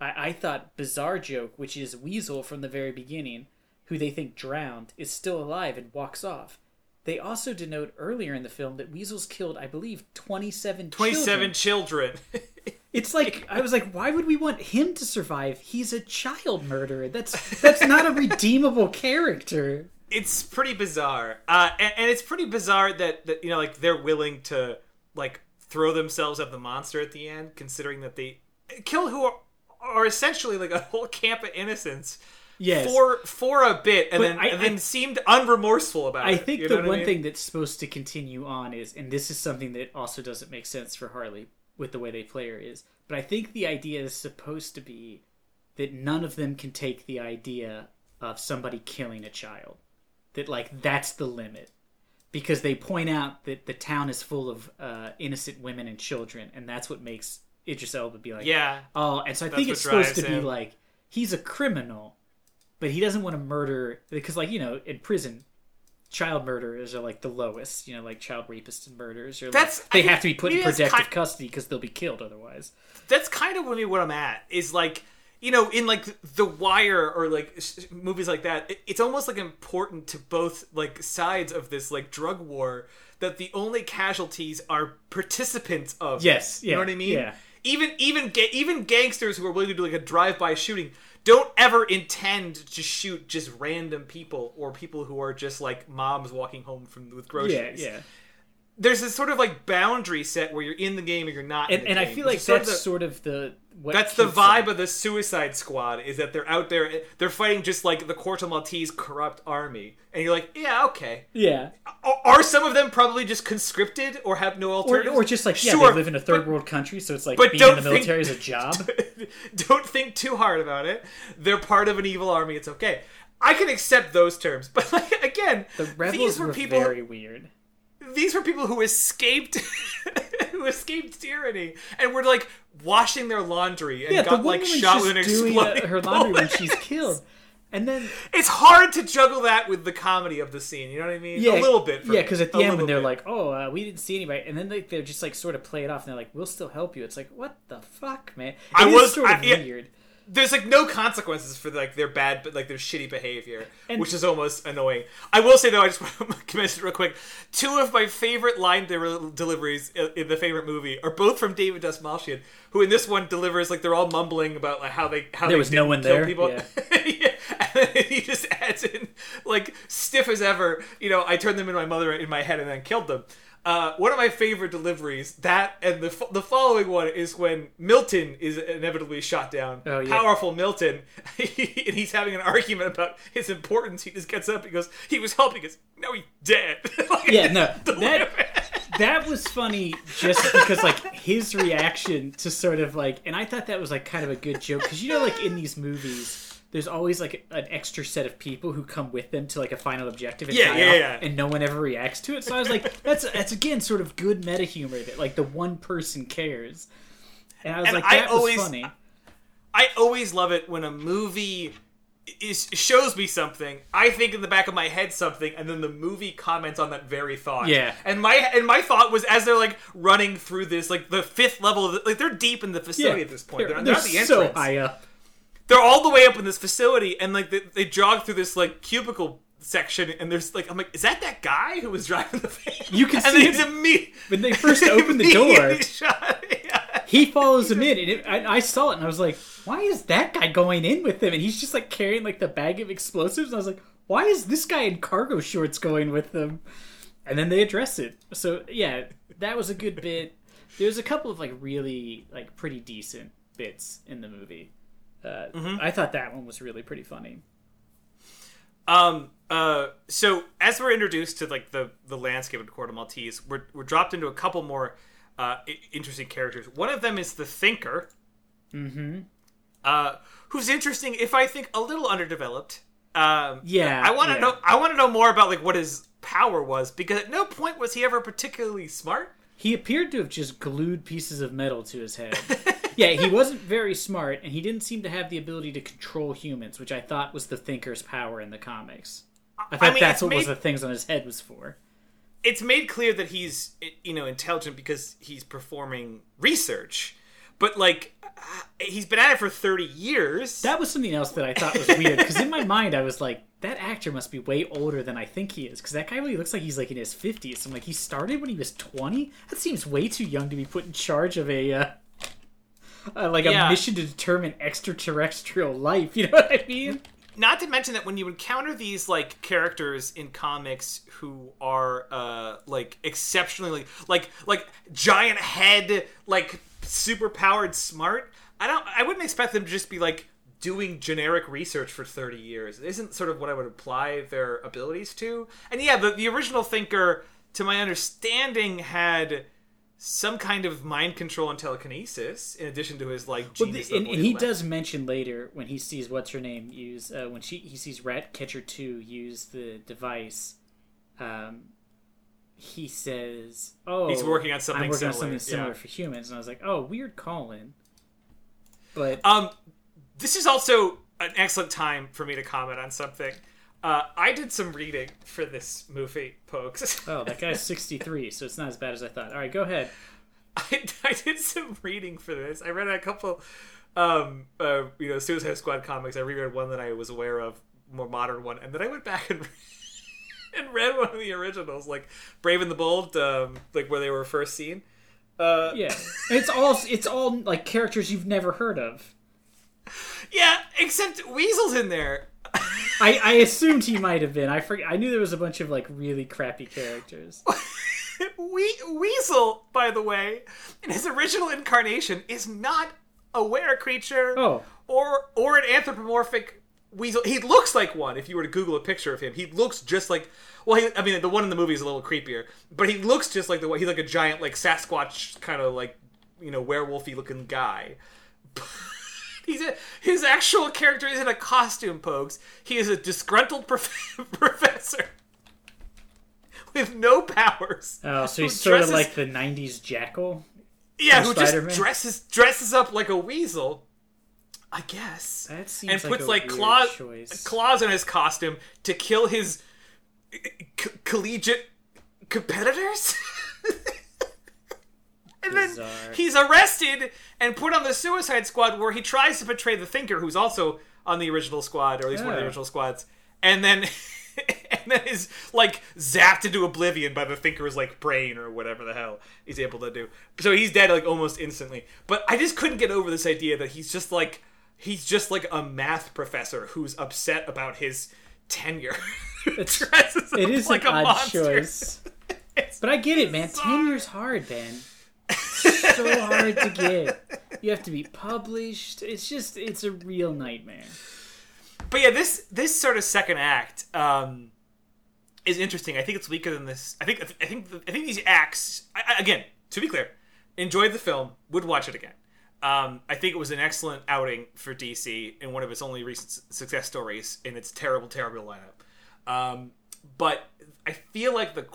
I, I thought, bizarre joke, which is Weasel from the very beginning, who they think drowned, is still alive and walks off. They also denote earlier in the film that Weasel's killed, I believe, 27 27 children. children. It's like I was like, why would we want him to survive? He's a child murderer. That's that's not a redeemable character. it's pretty bizarre. Uh, and, and it's pretty bizarre that, that, you know, like, they're willing to, like, throw themselves at the monster at the end, considering that they kill who are, are essentially, like, a whole camp of innocents. Yes. For for a bit, and But then I- and then I- seemed unremorseful about it. I think you the know what one I mean? thing that's supposed to continue on is, and this is something that also doesn't make sense for Harley with the way they play her is, but I think the idea is supposed to be that none of them can take the idea of somebody killing a child. That like that's the limit. Because they point out that the town is full of uh, innocent women and children, and that's what makes Idris Elba be like, Yeah. Oh, and so I think it's supposed to drives be like he's a criminal, but he doesn't want to murder because, like you know, in prison, child murderers are like the lowest. You know, like child rapists and murderers. Are like, That's- they I have to be put in protective kind- custody because they'll be killed otherwise. that's kind of maybe what I'm at is like you know in like The Wire or like sh- movies like that it- it's almost like important to both like sides of this like drug war that the only casualties are participants of. Yes, you know what I mean yeah. even even ga- even gangsters who are willing to do like a drive-by shooting don't ever intend to shoot just random people or people who are just like moms walking home from with groceries Yeah, yeah. There's this sort of like boundary set where you're in the game or you're not in And, and I feel like is sort of that's the- sort of the what that's the vibe of the Suicide Squad is that they're out there, they're fighting just like the Corto Maltese corrupt army, and you're like, yeah, okay. yeah. Are- Are some of them probably just conscripted or have no alternative? or just like yeah, sure, they live in a third but world country, so it's like being in the think- military is a job. don't think too hard about it. They're part of an evil army. It's okay. I can accept those terms, but like again, The rebels these were were people. very weird. These were people who escaped, who escaped tyranny and were like washing their laundry and Yeah, got like shot with an doing exploding her laundry when she's killed, and then It's hard to juggle that with the comedy of the scene. You know what I mean? yeah, a little bit. Yeah, because at the A end when they're bit. like, "Oh, uh, we didn't see anybody," and then they, they're just like sort of play it off, and they're like, "We'll still help you." It's like, what the fuck, man? It I was- sort of I- weird. There's like no consequences for like their bad, but like their shitty behavior, And- which is almost annoying. I will say though, I just want to mention it real quick, two of my favorite line de- deliveries in in the favorite movie are both from David Dastmalchian, who in this one delivers like they're all mumbling about like how they how There they was no one there, People. yeah. Yeah, and then he just adds in like stiff as ever. You know, I turned them into my mother in my head and then killed them. Uh, one of my favorite deliveries, that and the the following one is when Milton is inevitably shot down. Oh, yeah. Powerful Milton, and he's having an argument about his importance. He just gets up. He goes, "He was helping us. Now he's dead." Like, Yeah, no, that that was funny just because like his reaction to sort of like, and I thought that was like kind of a good joke because you know like in these movies. There's always like an extra set of people who come with them to like a final objective and Yeah, yeah, off, yeah. and no one ever reacts to it. So I was like, that's that's again sort of good meta humor that like the one person cares. And I was And like, I that was always- funny. I always love it when a movie is shows me something. I think in the back of my head something, and then the movie comments on that very thought. Yeah. And my and my thought was as they're like running through this, like the fifth level of the, like they're deep in the facility at this point. They're, they're, they're not the entrance. so high up. They're all the way up in this facility, and like they, they jog through this like cubicle section, and there's like I'm like, is that that guy who was driving the van? You can and see him- he's When they first open the door, shot. Yeah. he follows him in, and it, I, I saw it, and I was like, "Why is that guy going in with him?" And he's just like carrying like the bag of explosives. And I was like, "Why is this guy in cargo shorts going with them?" And then they address it. So yeah, that was a good bit. There's a couple of like really like pretty decent bits in the movie. Uh, I thought that one was really pretty funny. Um. Uh. So as we're introduced to like the the landscape of the Corto Maltese, we're we're dropped into a couple more uh, i- interesting characters. One of them is the Thinker. Mm-hmm. Uh, who's interesting, if I think a little underdeveloped. Um, Yeah, I want to yeah. know. I want to know more about like what his power was because at no point was he ever particularly smart. He appeared to have just glued pieces of metal to his head. yeah, he wasn't very smart, and he didn't seem to have the ability to control humans, which I thought was the Thinker's power in the comics. I thought mean, that's what was the things on his head was for. it's made clear that he's you know intelligent because he's performing research but like uh, he's been at it for 30 years That was something else that I thought was weird because in my mind I was like, that actor must be way older than I think he is because that guy really looks like he's like in his fifties. I'm like, he started when he was twenty. That seems way too young to be put in charge of a. Uh, uh, like Yeah. a mission to determine extraterrestrial life, you know what I mean? not to mention that when you encounter these like characters in comics who are uh like exceptionally like like giant head like super powered smart i don't i wouldn't expect them to just be like doing generic research for 30 years it isn't sort of what i would apply their abilities to and yeah the, the original thinker to my understanding had some kind of mind control and telekinesis in addition to his like Well, genius the- and, and he intellect. does mention later when he sees what's her name use uh, when she he sees Ratcatcher two use the device. Um, he says, "Oh, He's working on something I'm working on similar, something similar yeah. for humans." And I was like, "Oh, weird calling." But Um, this is also an excellent time for me to comment on something. Uh, I did some reading for this movie, folks. oh, that guy's 63, so it's not as bad as I thought. All right, go ahead. I, I did some reading for this. I read a couple, um, uh, you know, Suicide Squad comics. I reread one that I was aware of, more modern one, and then I went back and and read one of the originals, like Brave and the Bold, um, like where they were first seen. Uh, Yeah, it's all it's all like characters you've never heard of. Yeah, except Weasel's in there. I, I assumed he might have been. I forget. I knew there was a bunch of like really crappy characters. we- Weasel, by the way, in his original incarnation, is not a were creature Oh. or or an anthropomorphic weasel. He looks like one. If you were to Google a picture of him, he looks just like. Well, he, I mean, the one in the movie is a little creepier, but he looks just like the way he's like a giant, like Sasquatch kind of like you know werewolfy looking guy. He's a, his actual character isn't a costume, pokes. He is a disgruntled prof- professor with no powers. Oh, so he's sort of like the '90s Jackal. yeah, who Spider-Man? just dresses dresses up like a weasel, I guess, That seems and like puts a like claws choice. claws on his costume to kill his uh, uh, c- collegiate competitors. and then he's arrested and put on the Suicide Squad, where he tries to betray the Thinker, who's also on the original squad, or at least one of the original squads, and then. And then is like zapped into oblivion by the Thinker's like brain or whatever the hell he's able to do. So he's dead like almost instantly. But I just couldn't get over this idea that he's just like he's just like a math professor who's upset about his tenure. It's- It is like an a odd monster. choice. But I get it, man. bizarre. Tenure's hard, man. So hard to get. You have to be published. It's just, it's a real nightmare. but yeah, this this sort of second act um, is interesting. I think it's weaker than this. I think I think I think these acts I, I- again. To be clear, enjoyed the film. Would watch it again. Um, I think it was an excellent outing for DC and one of its only recent success stories in its terrible, terrible lineup. Um, but I feel like the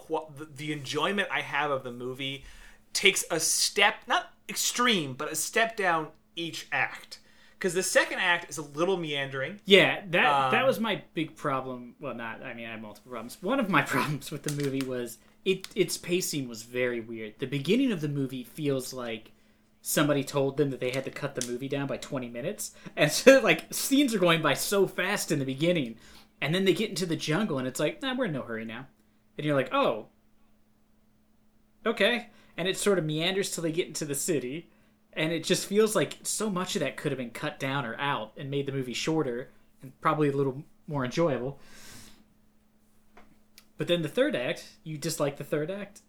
the enjoyment I have of the movie takes a step, not extreme, but a step down each act. Because the second act is a little meandering. Yeah, that that Um, was my big problem. Well, not. I mean, I had multiple problems. One of my problems with the movie was it. Its pacing was very weird. The beginning of the movie feels like somebody told them that they had to cut the movie down by 20 minutes, and so like scenes are going by so fast in the beginning, and then they get into the jungle, and it's like, nah, we're in no hurry now, and you're like, oh, okay, and it sort of meanders till they get into the city. And it just feels like so much of that could have been cut down or out and made the movie shorter and probably a little more enjoyable. But then the third act, you dislike the third act?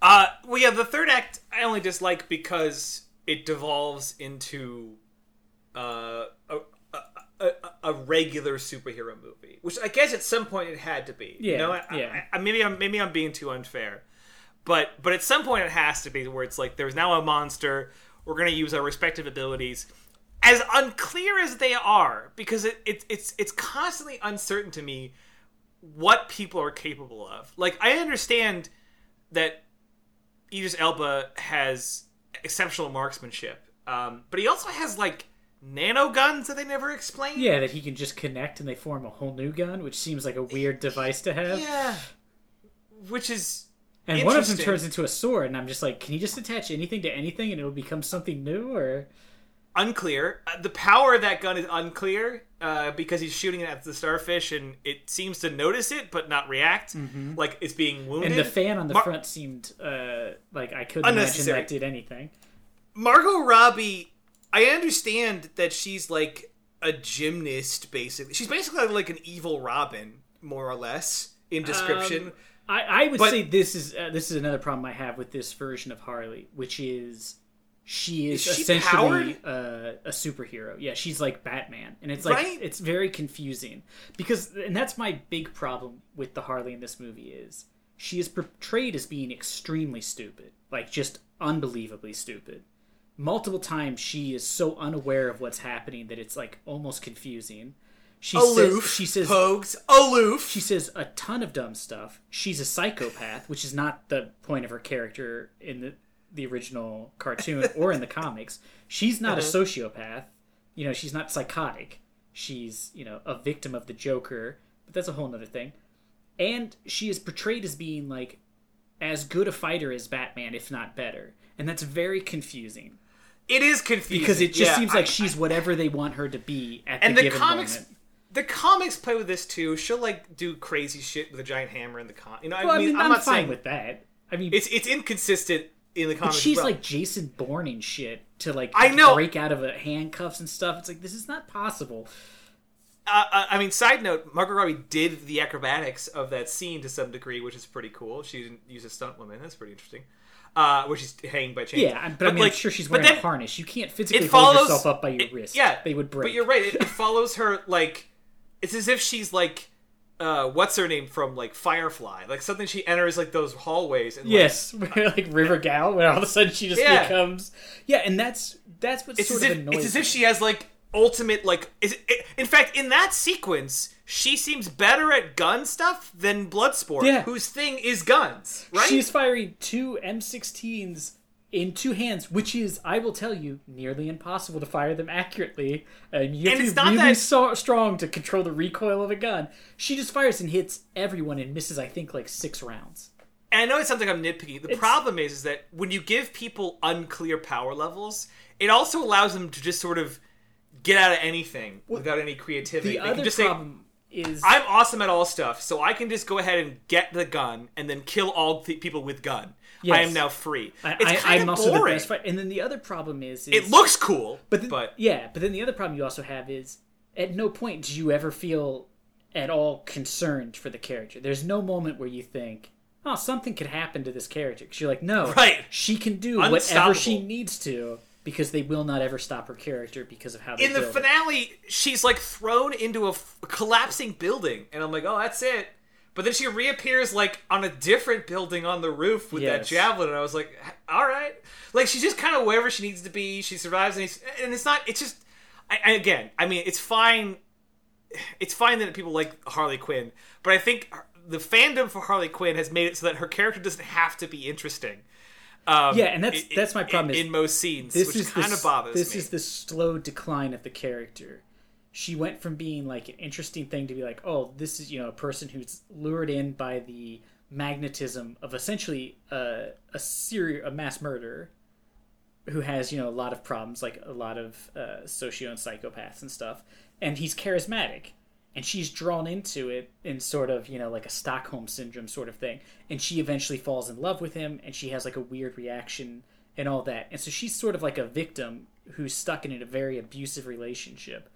Uh, well, yeah, the third act I only dislike because it devolves into uh, a, a, a, a regular superhero movie, which I guess at some point it had to be. you Yeah, know, I, yeah. I, I, maybe I'm maybe I'm being too unfair, but but at some point it has to be where it's like there's now a monster. We're gonna use our respective abilities. As unclear as they are, because it, it it's it's constantly uncertain to me what people are capable of. Like I understand that Idris Elba has exceptional marksmanship, um, but he also has like nano guns that they never explain. Yeah, that he can just connect and they form a whole new gun, which seems like a weird device to have. Yeah. Which is and one of them turns into a sword, and I'm just like, can you just attach anything to anything and it'll become something new? Or unclear. Uh, the power of that gun is unclear uh, because he's shooting it at the starfish and it seems to notice it but not react, like it's being wounded. and the fan on the Mar- front seemed uh, like I couldn't imagine that did anything. Margot Robbie, I understand that she's like a gymnast, basically. She's basically like an evil Robin, more or less, in description. Um, I, I would But- say this is uh, this is another problem I have with this version of Harley, which is she is, Is she essentially uh, a superhero. Yeah, she's like Batman, and it's like Right? it's very confusing because, and that's my big problem with the Harley in this movie is she is portrayed as being extremely stupid, like just unbelievably stupid. Multiple times she is so unaware of what's happening that it's like almost confusing. She aloof. says she says Pogues. Aloof. she says a ton of dumb stuff. She's a psychopath, which is not the point of her character in the the original cartoon or in the comics. She's not a uh-huh. sociopath. You know, she's not psychotic. She's, you know, a victim of the Joker, but that's a whole other thing. And she is portrayed as being like as good a fighter as Batman, if not better. And that's very confusing it is confusing because it just Yeah, seems I- like she's whatever they want her to be at and the, the given comics. moment. The comics play with this too. She'll like do crazy shit with a giant hammer in the con. You know, Well, I mean, I mean, I'm, not fine saying with that. I mean, it's it's inconsistent in the But comics. as she's well. like Jason Bourne and shit to like I know. break out of a handcuffs and stuff. It's like this is not possible. Uh, uh, I mean, side note: Margot Robbie did the acrobatics of that scene to some degree, which is pretty cool. She didn't use a stunt woman. That's pretty interesting. Uh, where she's hanging by chains. Yeah, but, I mean, like, I'm sure she's wearing then a harness. You can't physically It hold yourself up by your it- wrist. Yeah, they would break. But you're right. It, it follows her like it's as if she's like. Uh, what's her name from like Firefly? Like something she enters like those hallways and like, Yes, like River Gal, where all of a sudden she just Yeah. becomes. Yeah, and that's that's what it's sort of if annoys it's as if she has like ultimate like is it, in fact in that sequence she seems better at gun stuff than Bloodsport Yeah. whose thing is guns right She's firing two M16s in two hands, which is, I will tell you, nearly impossible to fire them accurately. And you have And to be really that- so strong to control the recoil of a gun. She just fires and hits everyone and misses, I think, like six rounds. And I know it sounds like I'm nitpicking. The It's- problem is, is that when you give people unclear power levels, it also allows them to just sort of get out of anything without any creativity. The They other just say, problem is I'm awesome at all stuff, so I can just go ahead and get the gun and then kill all th- people with gun. I am now free. I, it's I, of also boring. the best fighter. And then the other problem is, is It looks cool, But, but, yeah, but then the other problem you also have is at no point do you ever feel at all concerned for the character. There's no moment where you think, "Oh, something could happen to this character." Because you're like, "No, Right. She can do whatever she needs to because they will not ever stop her character because of how in the build it. finale, she's like thrown into a f- collapsing building, and I'm like, oh, that's it. But then she reappears like on a different building on the roof with that javelin, and I was like, all right, like she's just kind of wherever she needs to be. She survives, and, he's, and it's not. It's just, I, again, I mean, it's fine. It's fine that people like Harley Quinn, but I think the fandom for Harley Quinn has made it so that her character doesn't have to be interesting. Um, Yeah, and that's- that's my in- problem is in, most scenes, this which is kind the, of bothers this me. is the slow decline of the character. She went from being like an interesting thing to be like, oh, this is you know a person who's lured in by the magnetism of essentially a a serial a mass murderer who has you know a lot of problems like a lot of uh, socio and psychopaths and stuff and he's charismatic and she's drawn into it in sort of you know like a stockholm syndrome sort of thing and she eventually falls in love with him and she has like a weird reaction and all that and so she's sort of like a victim who's stuck in a very abusive relationship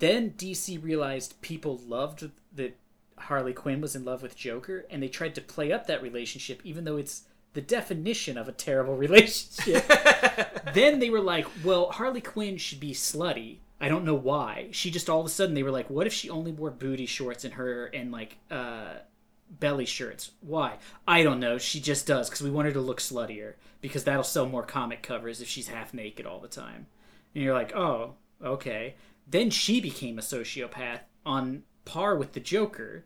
then dc realized people loved that harley quinn was in love with joker and they tried to play up that relationship even though it's the definition of a terrible relationship then they were like, well, Harley Quinn should be slutty. I don't know why. She just all of a sudden they were like, what if she only wore booty shorts and her and like uh, belly shirts? Why? I don't know. She just does because we want her to look sluttier because that'll sell more comic covers if she's half naked all the time. And you're like, oh, okay. Then she became a sociopath on par with the Joker.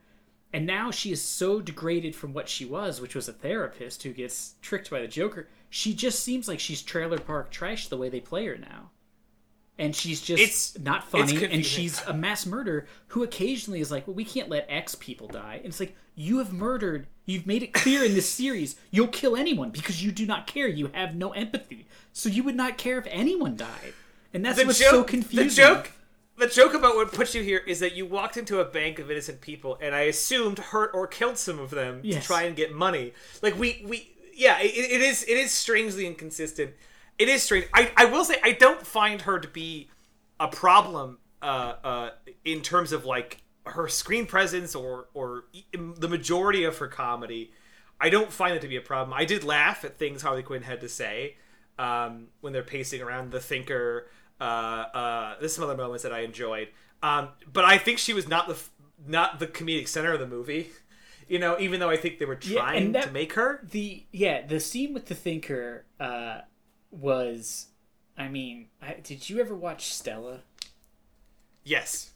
And now she is so degraded from what she was, which was a therapist who gets tricked by the Joker. She just seems like she's trailer park trash the way they play her now. And she's just It's- not it's funny. and she's a mass murderer who occasionally is like, well, we can't let X people die. And it's like, you have murdered. You've made it clear in this series you'll kill anyone because you do not care. You have no empathy. So you would not care if anyone died. And that's the what's joke, so confusing. The joke, the joke about what puts you here is that you walked into a bank of innocent people, and I assumed hurt or killed some of them Yes. to try and get money. Like we, we, yeah, it, it is, it is strangely inconsistent. It is strange. I, I will say, I don't find her to be a problem uh, uh, in terms of like her screen presence or or the majority of her comedy. I don't find it to be a problem. I did laugh at things Harley Quinn had to say um, when they're pacing around the Thinker. Uh, uh, there's some other moments that I enjoyed, um, but I think she was not the f- not the comedic center of the movie. You know, even though I think they were Yeah, trying and that- to make her. the yeah the scene with the thinker uh was i mean I, did you ever watch stella Yes,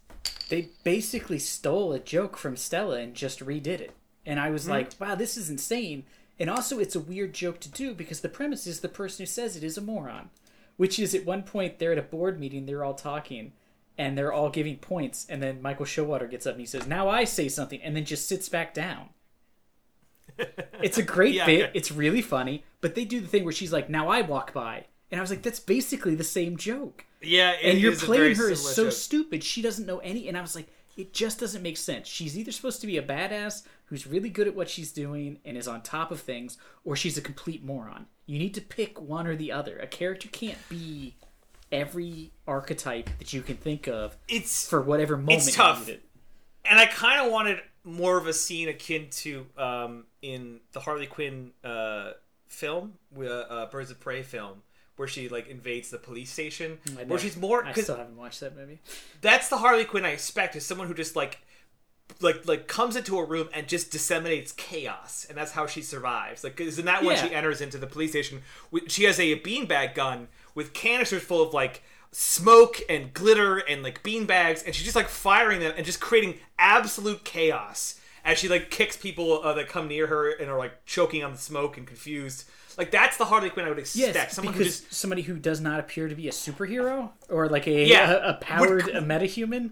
they basically stole a joke from stella and just redid it and i was Hmm. like wow this is insane and also it's a weird joke to do because the premise is the person who says it is a moron which is at one point they're at a board meeting they're all talking and they're all giving points and then michael showalter gets up and he says now i say something and then just sits back down it's a great Yeah, bit. yeah. It's really funny. But they do the thing where she's like, "Now I walk by," and I was like, "That's basically the same joke." yeah, it and you're playing her as so joke. stupid. She doesn't know any. And I was like, it just doesn't make sense. She's either supposed to be a badass who's really good at what she's doing and is on top of things, or she's a complete moron. You need to pick one or the other. A character can't be every archetype that you can think of It's for whatever moment you tough. it. and I kind of wanted more of a scene akin to um, in the Harley Quinn uh, film, uh, uh, Birds of Prey film, where she like invades the police station, where never- she's more I still haven't watched that movie. that's the Harley Quinn I expect is someone who just like like like comes into a room and just disseminates chaos and that's how she survives like isn't that when Yeah. she enters into the police station she has a beanbag gun with canisters full of like smoke and glitter and like beanbags and she's just like firing them and just creating absolute chaos as she like kicks people uh, that come near her and are like choking on the smoke and confused. Like that's the Harley Quinn I would expect. Yes, Someone who just somebody who does not appear to be a superhero or like a Yeah. a, a powered Would- a metahuman.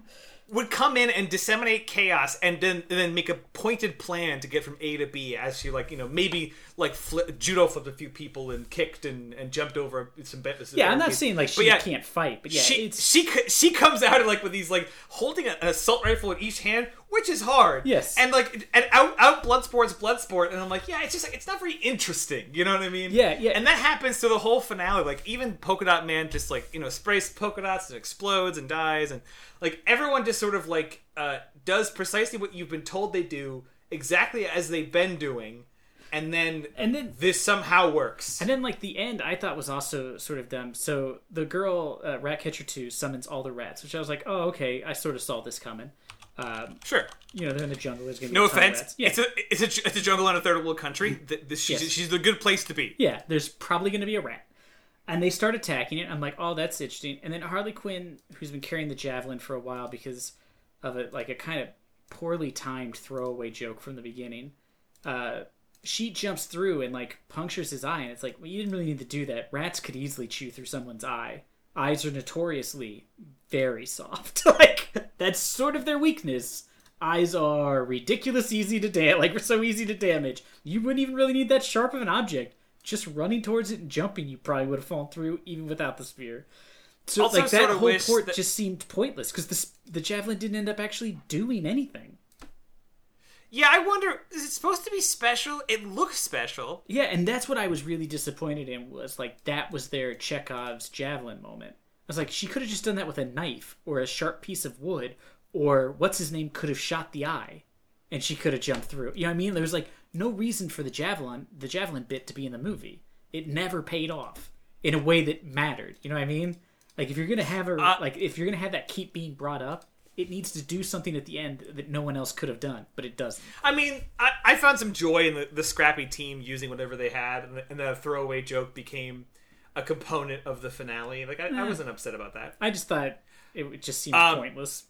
Would come in and disseminate chaos and then and then make a pointed plan to get from A to B as she like you know maybe like flip, judo flipped a few people and kicked and, and jumped over some bed. Yeah, I'm not saying like she yeah, can't fight, but yeah, she it's she she comes out like with these like holding an assault rifle in each hand, which is hard. Yes. and like and out out Bloodsport's Bloodsport, and I'm like, yeah, it's just like it's not very interesting. You know what I mean? Yeah, yeah. And that happens to the whole finale. Like even Polka Dot Man just like you know sprays polka dots and explodes and dies, and like everyone just sort of like uh, does precisely what you've been told they do, exactly as they've been doing, and then and then this somehow works. And then, like the end, I thought was also sort of dumb. So the girl, uh, Ratcatcher Two, summons all the rats, which I was like, oh, okay, I sort of saw this coming. Um, Sure. you know, they're in the jungle. There's gonna be No offense. Yeah, It's a it's a it's a jungle in a third world country. Th- this, she's, Yes. she's a good place to be. yeah. There's probably gonna be a rat, and they start attacking it. I'm like, oh, that's interesting. And then Harley Quinn, who's been carrying the javelin for a while because of a like a kind of poorly timed throwaway joke from the beginning. Uh, she jumps through and like punctures his eye, and it's like, well, you didn't really need to do that. Rats could easily chew through someone's eye. Eyes are notoriously very soft. like that's sort of their weakness. Eyes are ridiculous easy to damage. Like so easy to damage. You wouldn't even really need that sharp of an object. Just running towards it and jumping, you probably would have fallen through even without the spear. So Also like that whole port that- just seemed pointless because the the javelin didn't end up actually doing anything. Yeah, I wonder. Is it supposed to be special? It looks special. Yeah, and that's what I was really disappointed in was like that was their Chekhov's javelin moment. I was like, she could have just done that with a knife or a sharp piece of wood, or what's his name could have shot the eye, and she could have jumped through. You know what I mean? There was like no reason for the javelin, the javelin bit to be in the movie. It never paid off in a way that mattered. You know what I mean? Like if you're gonna have her, Uh, like if you're gonna have that keep being brought up, it needs to do something at the end that no one else could have done, but it doesn't. I mean, I, I found some joy in the, the scrappy team using whatever they had, and the, and the throwaway joke became a component of the finale. Like I, I wasn't upset about that. I just thought it just seemed Um, pointless.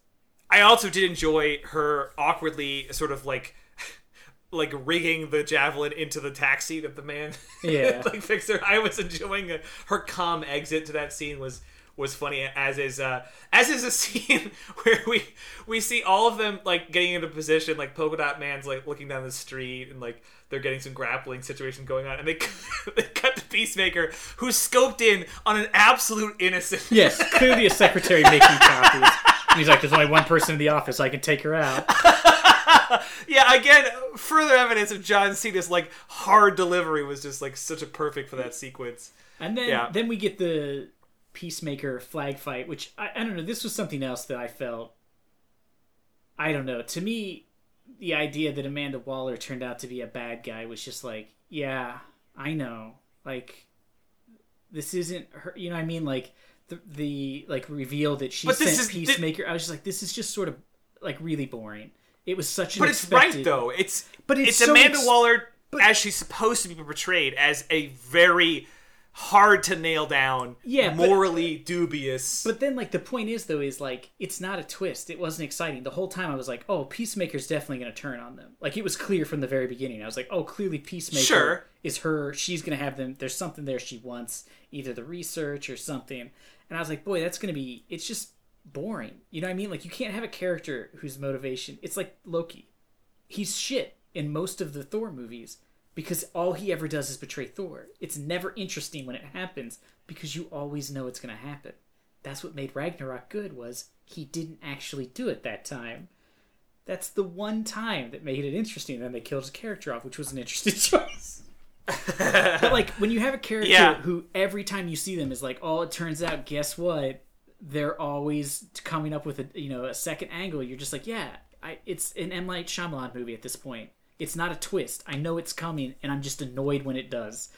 I also did enjoy her awkwardly sort of like like rigging the javelin into the taxi that the man Yeah. like fixed her. I was enjoying her calm exit to that scene was was funny as is uh as is a scene where we we see all of them like getting into position like polka dot man's like looking down the street and like they're getting some grappling situation going on and they they cut to peacemaker who's scoped in on an absolute innocent Yes, clearly a secretary making copies. And he's like, "There's only one person in the office. I can take her out." Yeah, again, further evidence of John Cena's like hard delivery was just like such a perfect for that sequence. And then Yeah. then we get the peacemaker flag fight, which I, I don't know. This was something else that I felt. I don't know. To me, the idea that Amanda Waller turned out to be a bad guy was just like, yeah, I know. Like, this isn't her. You know what I mean? Like the the like reveal that she But this sent is- Peacemaker. I was just like, this is just sort of like really boring. It was such an But it's expected- right though. It's But it's it's, so Amanda ex- Waller as she's supposed to be portrayed as a very hard to nail down, Yeah, but- morally dubious. But then, like, the point is, though, is like it's not a twist. It wasn't exciting. The whole time, I was like, "Oh, Peacemaker's definitely going to turn on them." Like, it was clear from the very beginning. I was like, "Oh, clearly Peacemaker Sure. is her. She's going to have them. There's something there she wants, either the research or something." And I was like, "Boy, that's going to be. It's just boring. You know what I mean? Like, you can't have a character whose motivation. It's like Loki. He's shit in most of the Thor movies." Because all he ever does is betray Thor. It's never interesting when it happens because you always know it's going to happen that's what made Ragnarok good was he didn't actually do it that time. That's the one time that made it interesting. Then they killed his character off, which was an interesting choice. but like when you have a character Yeah. who every time you see them is like, oh, it turns out, guess what? They're always coming up with a you know a second angle. You're just like, yeah, I, it's an M Night Shyamalan movie at this point. It's not a twist. I know it's coming, and I'm just annoyed when it does.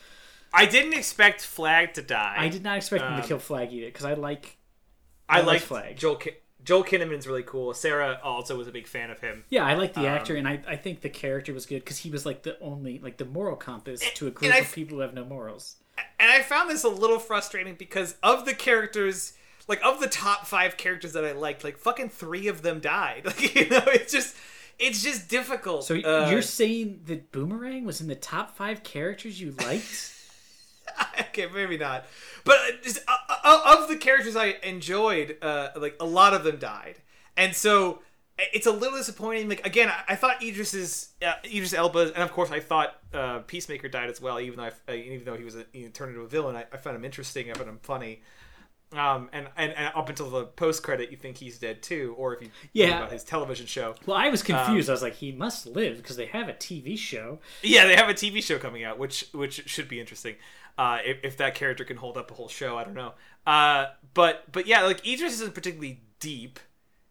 I didn't expect Flag to die. I did not expect Um, to kill Flag either because I like I, I like Flag. Joel. Ki- Joel Kinnaman's really cool. Sarah also was a big fan of him. Yeah, I like the Um, actor, and I, I think the character was good because he was like the only like the moral compass to a group and I of people who have no morals. and I found this a little frustrating because of the characters, like of the top five characters that I liked, like fucking three of them died. Like you know, it's just it's just difficult. So Uh, you're saying that Boomerang was in the top five characters you liked? okay, maybe not. But uh, just, uh, uh, of the characters I enjoyed, uh, like a lot of them died, and so it's a little disappointing. Like again, I, I thought Idris's uh, Idris Elba, and of course I thought uh, Peacemaker died as well. Even though I, uh, even though he was a, he turned into a villain, I, I found him interesting. I found him funny. Um, and, and, and up until the post credit, you think he's dead too, or if you Yeah. think about his television show. Well, I was Um, confused. I was like, he must live because they have a TV show. Yeah, they have a TV show coming out, which which should be interesting. Uh, if, if that character can hold up a whole show, I don't know. Uh, but but yeah, like Idris isn't particularly deep.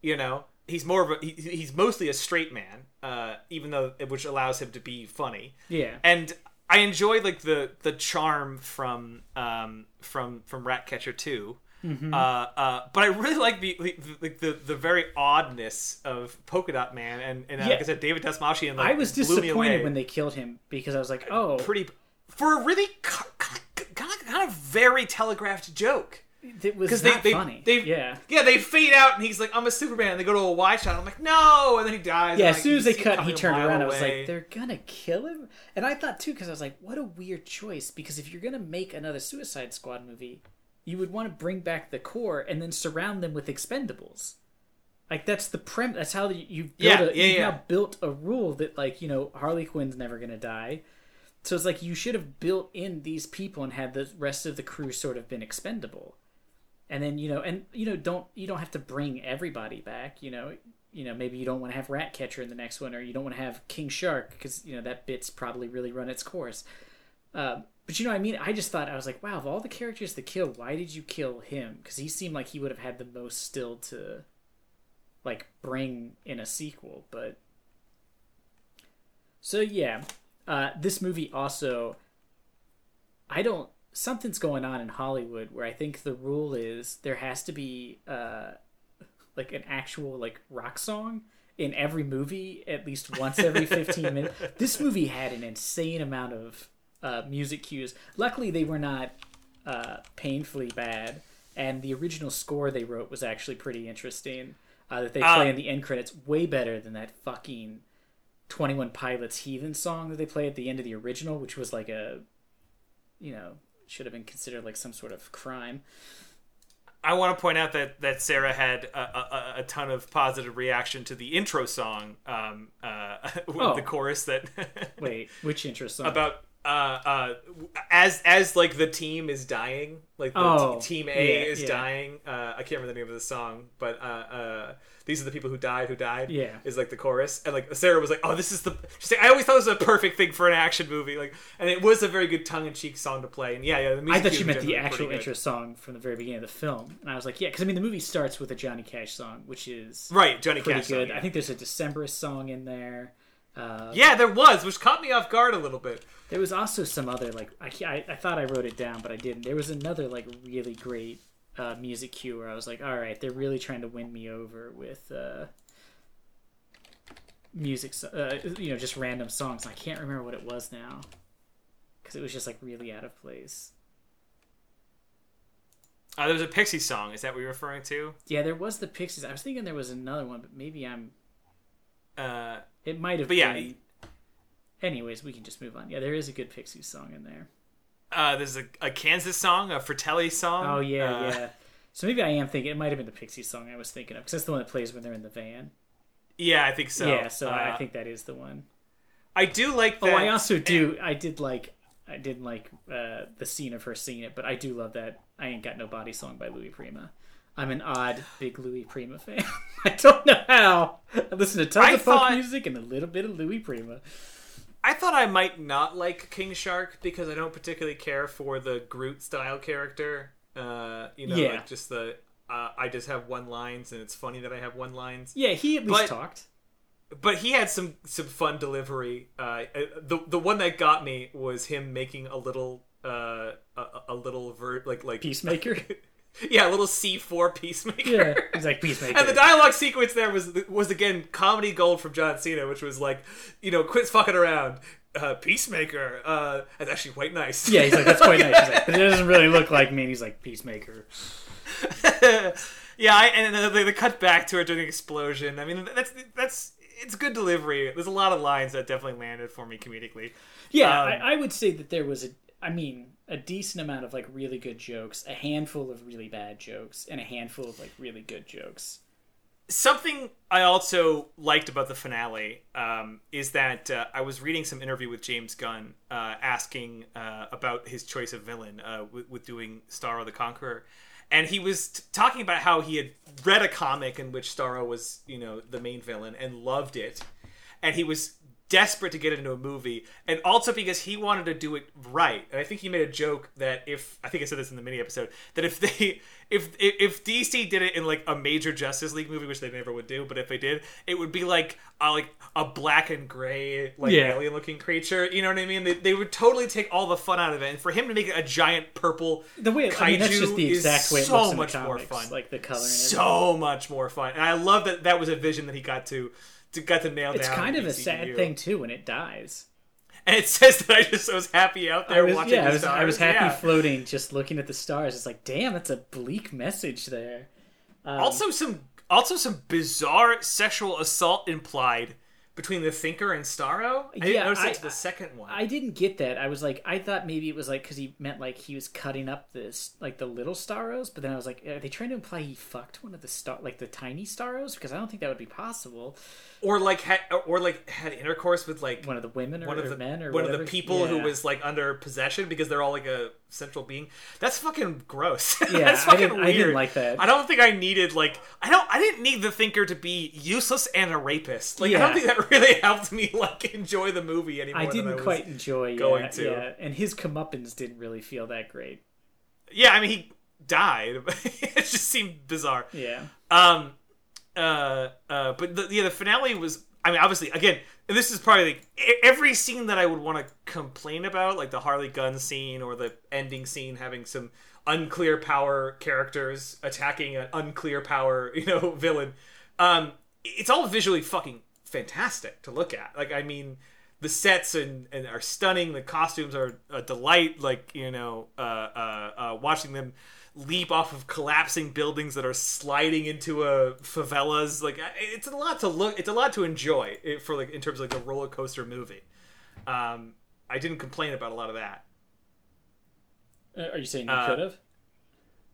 You know, he's more of a he, he's mostly a straight man, uh, even though which allows him to be funny. Yeah. And I enjoy like the the charm from um from from Ratcatcher 2 Mm-hmm. Uh, uh, but I really like the the, the the very oddness of Polka Dot Man and, and uh, Yeah. like I said, David Dastmalchian. Like, I was disappointed away when they killed him because I was like, oh, pretty for a really kind of, kind of very telegraphed joke. it was not they, they, funny. they, yeah. yeah, they fade out and he's like, "I'm a Superman." And they go to a wide shot. And I'm like, "No!" And then he dies. Yeah, and, as soon as they cut, he turned around. I was like, "They're gonna kill him," and I thought too because I was like, "What a weird choice." Because if you're gonna make another Suicide Squad movie, you would want to bring back the core and then surround them with Expendables. Like that's the prem. That's how you- you've built Yeah, a, yeah, you've yeah. now built a rule that like you know Harley Quinn's never gonna die. So it's like you should have built in these people and had the rest of the crew sort of been expendable. And then you know, and you know, don't you don't have to bring everybody back. You know, you know maybe you don't want to have Ratcatcher in the next one, or you don't want to have King Shark because you know that bit's probably really run its course. Uh, but you know, I mean, I just thought I was like, wow, of all the characters to kill, why did you kill him? Because he seemed like he would have had the most still to like bring in a sequel. But so yeah, uh, this movie also, I don't. Something's going on in Hollywood where I think the rule is there has to be uh, like an actual like rock song in every movie at least once every 15 minutes. This movie had an insane amount of uh, music cues. Luckily, they were not uh, painfully bad, and the original score they wrote was actually pretty interesting. Uh, that they play Uh, in the end credits way better than that fucking 21 Pilots Heathen song that they play at the end of the original, which was like a, you know, should have been considered like some sort of crime. I want to point out that that Sarah had a, a, a ton of positive reaction to the intro song, um, uh, with Oh. the chorus that Wait, which intro song? about uh, uh, as as like the team is dying, like the Oh, t- team A yeah, is yeah. dying. Uh, I can't remember the name of the song, but uh, uh, these are the people who died, who died. Yeah. is like the chorus, and like Sarah was like, "Oh, this is the." She's like, I always thought it was a perfect thing for an action movie, like, and it was a very good tongue in cheek song to play. And yeah, yeah, the I thought were meant the actual intro song from the very beginning of the film, and I was like, yeah, because I mean the movie starts with a Johnny Cash song, which is Right, Johnny pretty Cash. good. Song, yeah. I think there's a Decemberist song in there. Uh, Yeah, there was, which caught me off guard a little bit. There was also some other like I, I I thought I wrote it down, but I didn't. There was another like really great uh, music cue where I was like, all right, they're really trying to win me over with uh, music, uh, you know, just random songs. I can't remember what it was now because it was just like really out of place. Uh, there was a Pixie song. Is that what you're referring to? Yeah, there was the Pixies. I was thinking there was another one, but maybe I'm. Uh, It might have. But yeah, been... Anyways, we can just move on. Yeah, there is a good Pixies song in there. uh, there's a, a Kansas song, a Fratelli song. Oh yeah, Uh, yeah. So maybe I am thinking it might have been the Pixies song I was thinking of because that's the one that plays when they're in the van. Yeah, I think so. yeah, so I Uh, think that is the one. I do like Oh. I also do. I did like. I didn't like uh, the scene of her singing it, but I do love that "I Ain't Got No Body" song by Louis Prima. I'm an odd big Louis Prima fan. I don't know how. I listen to tons I of folk music and a little bit of Louis Prima. I thought I might not like King Shark because I don't particularly care for the Groot style character. Uh, you know, Yeah. like just the uh, I just have one lines and it's funny that I have one lines. Yeah, he at least But- talked. But he had some some fun delivery. Uh, the the one that got me was him making a little uh a, a little ver- like like Peacemaker. yeah a little C four peacemaker. yeah, he's like Peacemaker. And the dialogue sequence there was was again comedy gold from John Cena, which was like, you know, quit fucking around. Uh, Peacemaker. Uh, that's actually quite nice. yeah, he's like that's quite nice. He's like, but it doesn't really look like me. And he's like Peacemaker. yeah. I, and then they, they cut back to her during the explosion. I mean, that's that's it's good delivery. There's a lot of lines that definitely landed for me comedically. Yeah, Um, I, I would say that there was a, I mean, a decent amount of like really good jokes, a handful of really bad jokes, and a handful of like really good jokes. Something I also liked about the finale um, is that uh, I was reading some interview with James Gunn uh, asking uh, about his choice of villain uh, with, with doing Starro the Conqueror, and he was t- talking about how he had read a comic in which Starro was, you know, the main villain and loved it, and he was desperate to get into a movie, and also because he wanted to do it right. And I think he made a joke that if I think I said this in the mini episode that if they if if, DC did it in like a major Justice League movie, which they never would do, but if they did, it would be like a, like a black and gray like Yeah. alien looking creature. You know what I mean? They, they would totally take all the fun out of it, and for him to make it a giant purple The way, it, I mean, that's kaiju just the is exact way it so looks in much more fun. like the color. So much more fun, and I love that that was a vision that he got to. To, got to nail It's down. kind of a sad thing too when it dies. And it says that I just was happy out there was, watching yeah, the I was, stars. I was happy Yeah. floating, just looking at the stars. It's like, damn, that's a bleak message there. Um, also, some also some bizarre sexual assault implied between the Thinker and Starro. I didn't Yeah, notice I- it to the second one. I didn't get that. I was like, I thought maybe it was like because he meant like he was cutting up this like the little Starros, but then I was like, are they trying to imply he fucked one of the star like the tiny Starros? Because I don't think that would be possible. or like had or like had intercourse with like One of the women or, one of the men or one whatever. of the people who was like under possession because they're all like a central being. That's fucking gross. Yeah, That's I fucking didn't- I weird. didn't like that. I don't think I needed like I don't I didn't need the thinker to be useless and a rapist. Like I don't think that really helped me like enjoy the movie anymore. I didn't was- quite enjoy going yeah, to. yeah, and his comeuppance didn't really feel that great. Yeah, I mean he died. it just seemed bizarre. Yeah, Um, uh, uh, but the, yeah, the finale was. I mean, obviously, again, this is probably like every scene that I would want to complain about, like the Harley gun scene or the ending scene having some unclear power characters attacking an unclear power, you know, villain. Um, it's all visually fucking fantastic to look at. Like, I mean, the sets and, and are stunning. The costumes are a delight. Like, you know, uh, uh, uh, watching them leap off of collapsing buildings that are sliding into a favelas. Like, it's a lot to look. It's a lot to enjoy it, for like in terms of like a roller coaster movie. Um, I didn't complain about a lot of that. Uh, are you saying you Uh, could have?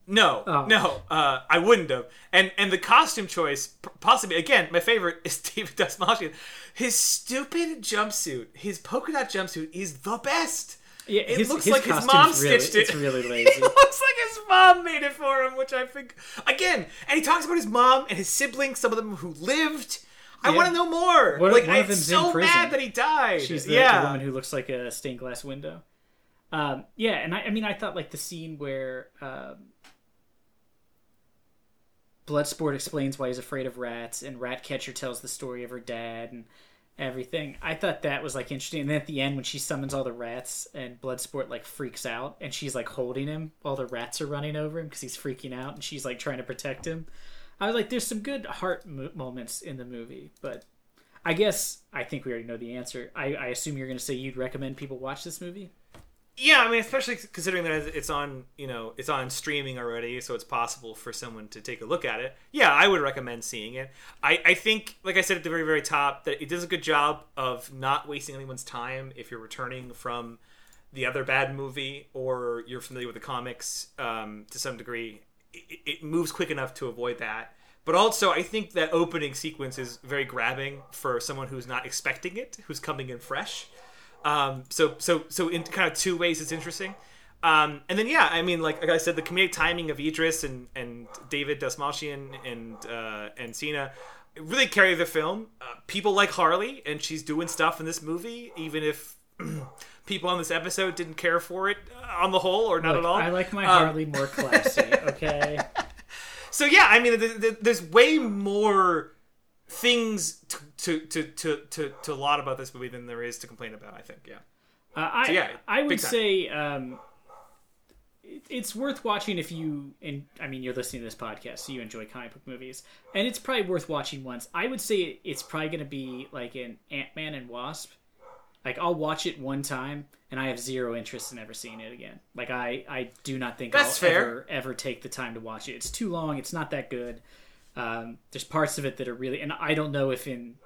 No, Oh. no, uh, I wouldn't have. And and the costume choice, possibly again, my favorite is David Dastmalchian. His stupid jumpsuit, his polka dot jumpsuit, is the best. Yeah, It his, looks his like his mom really, stitched it. It's really lazy. It looks like his mom made it for him, which I think again. And he talks about his mom and his siblings, some of them who lived. I want to know more. One- like one of I'm so prison. mad that he died. She's the, yeah, the woman who looks like a stained glass window. Um, yeah, and I, I mean, I thought like the scene where um, Bloodsport explains why he's afraid of rats, and Ratcatcher tells the story of her dad and everything. I thought that was like interesting. And then at the end, when she summons all the rats, and Bloodsport like freaks out, and she's like holding him while the rats are running over him because he's freaking out, and she's like trying to protect him. I was like, there's some good heart mo- moments in the movie, but I guess I think we already know the answer. I, I assume you're going to say you'd recommend people watch this movie. Yeah, I mean, especially considering that it's on, you know, it's on streaming already, so it's possible for someone to take a look at it. Yeah, I would recommend seeing it. I, I think, like I said at the very, very top, that it does a good job of not wasting anyone's time if you're returning from the other bad movie or you're familiar with the comics um, to some degree. It, it moves quick enough to avoid that. But also, I think that opening sequence is very grabbing for someone who's not expecting it, who's coming in fresh. Um, so so so in kind of two ways it's interesting. Um, and then yeah, I mean like, like I said, the comedic timing of Idris and and David Dastmalchian and uh, and Cena really carry the film. Uh, people like Harley, and she's doing stuff in this movie, even if people on this episode didn't care for it uh, on the whole or not Look, at all. I like my Um, Harley more classy, okay? so yeah, I mean, th- th- there's way more things to to, to, to, to laud about this movie than there is to complain about. I think, yeah. Uh, I, yeah, I would say um, it- it's worth watching if you, and I mean, you're listening to this podcast, so you enjoy comic book movies, and it's probably worth watching once. I would say it's probably going to be like an Ant Man and Wasp. Like I'll watch it one time, and I have zero interest in ever seeing it again. Like I, I do not think That's I'll fair. ever ever take the time to watch it. It's too long. It's not that good. Um, there's parts of it that are really, and I don't know if in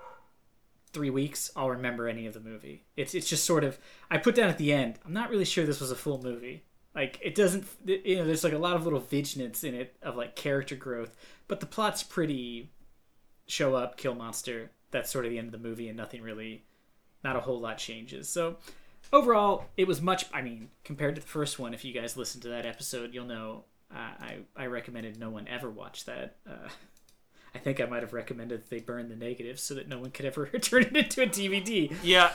three weeks, I'll remember any of the movie. It's it's just sort of I put down at the end. I'm not really sure this was a full movie. Like it doesn't, you know, there's like a lot of little vignettes in it of like character growth, but the plot's pretty show up, kill monster. That's sort of the end of the movie, and nothing really, not a whole lot changes. So overall, it was much. I mean, compared to the first one, if you guys listen to that episode, you'll know uh, I I recommended no one ever watch that. Uh, I think I might have recommended that they burn the negatives so that no one could ever turn it into a DVD. Yeah,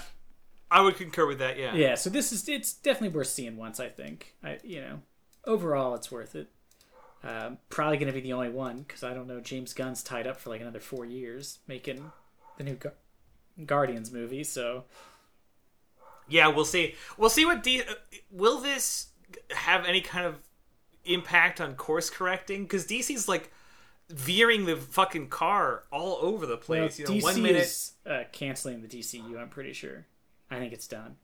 I would concur with that. Yeah. Yeah, so this is it's definitely worth seeing once. I think. I you know, overall it's worth it. Um, probably going to be the only one because I don't know. James Gunn's tied up for like another four years making the new Gu- Guardians movie. So Yeah, we'll see. We'll see what D. Will this have any kind of impact on course correcting? Because DC's like veering the fucking car all over the well, place. you know, DC one minute is uh, canceling the DCU. I'm pretty sure. I think it's done.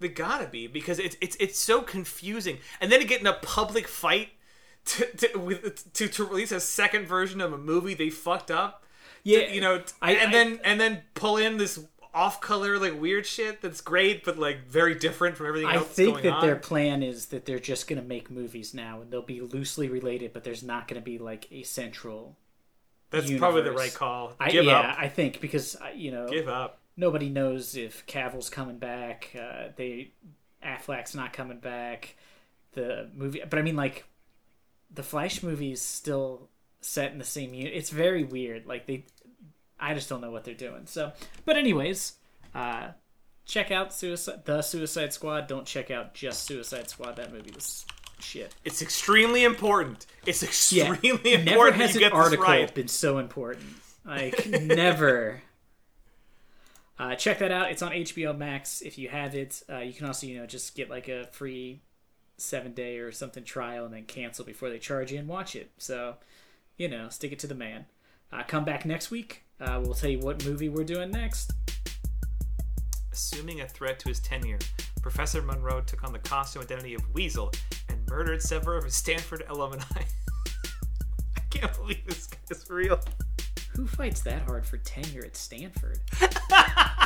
they gotta be because it's it's it's so confusing, and then to get in a public fight to to, with, to to release a second version of a movie they fucked up. Yeah, you know, I- and I- then and then pull in this off color like weird shit that's great, but like very different from everything else. I think that on. their plan is that they're just going to make movies now, and they'll be loosely related, but there's not going to be like a central. That's probably the right call. I, yeah, up. I think because uh, you know Give up. nobody knows if Cavill's coming back. Uh, they Affleck's not coming back. The movie, but I mean, like the Flash movie is still set in the same unit. It's very weird. Like they, I just don't know what they're doing. So, but anyways, uh, check out Suicide, the Suicide Squad. Don't check out just Suicide Squad. That movie was shit. It's extremely important. It's Yeah, extremely important Never has you an get article right. been so important. Like never. Uh, check that out. It's on HBO Max. If you have it, uh, you can also you know just get like a free seven day or something trial and then cancel before they charge you and watch it. So you know, stick it to the man. Uh, come back next week. Uh, we'll tell you what movie we're doing next. Assuming a threat to his tenure, Professor Monroe took on the costume identity of Weasel and murdered several of his Stanford alumni. I can't believe this guy's real. Who fights that hard for tenure at Stanford?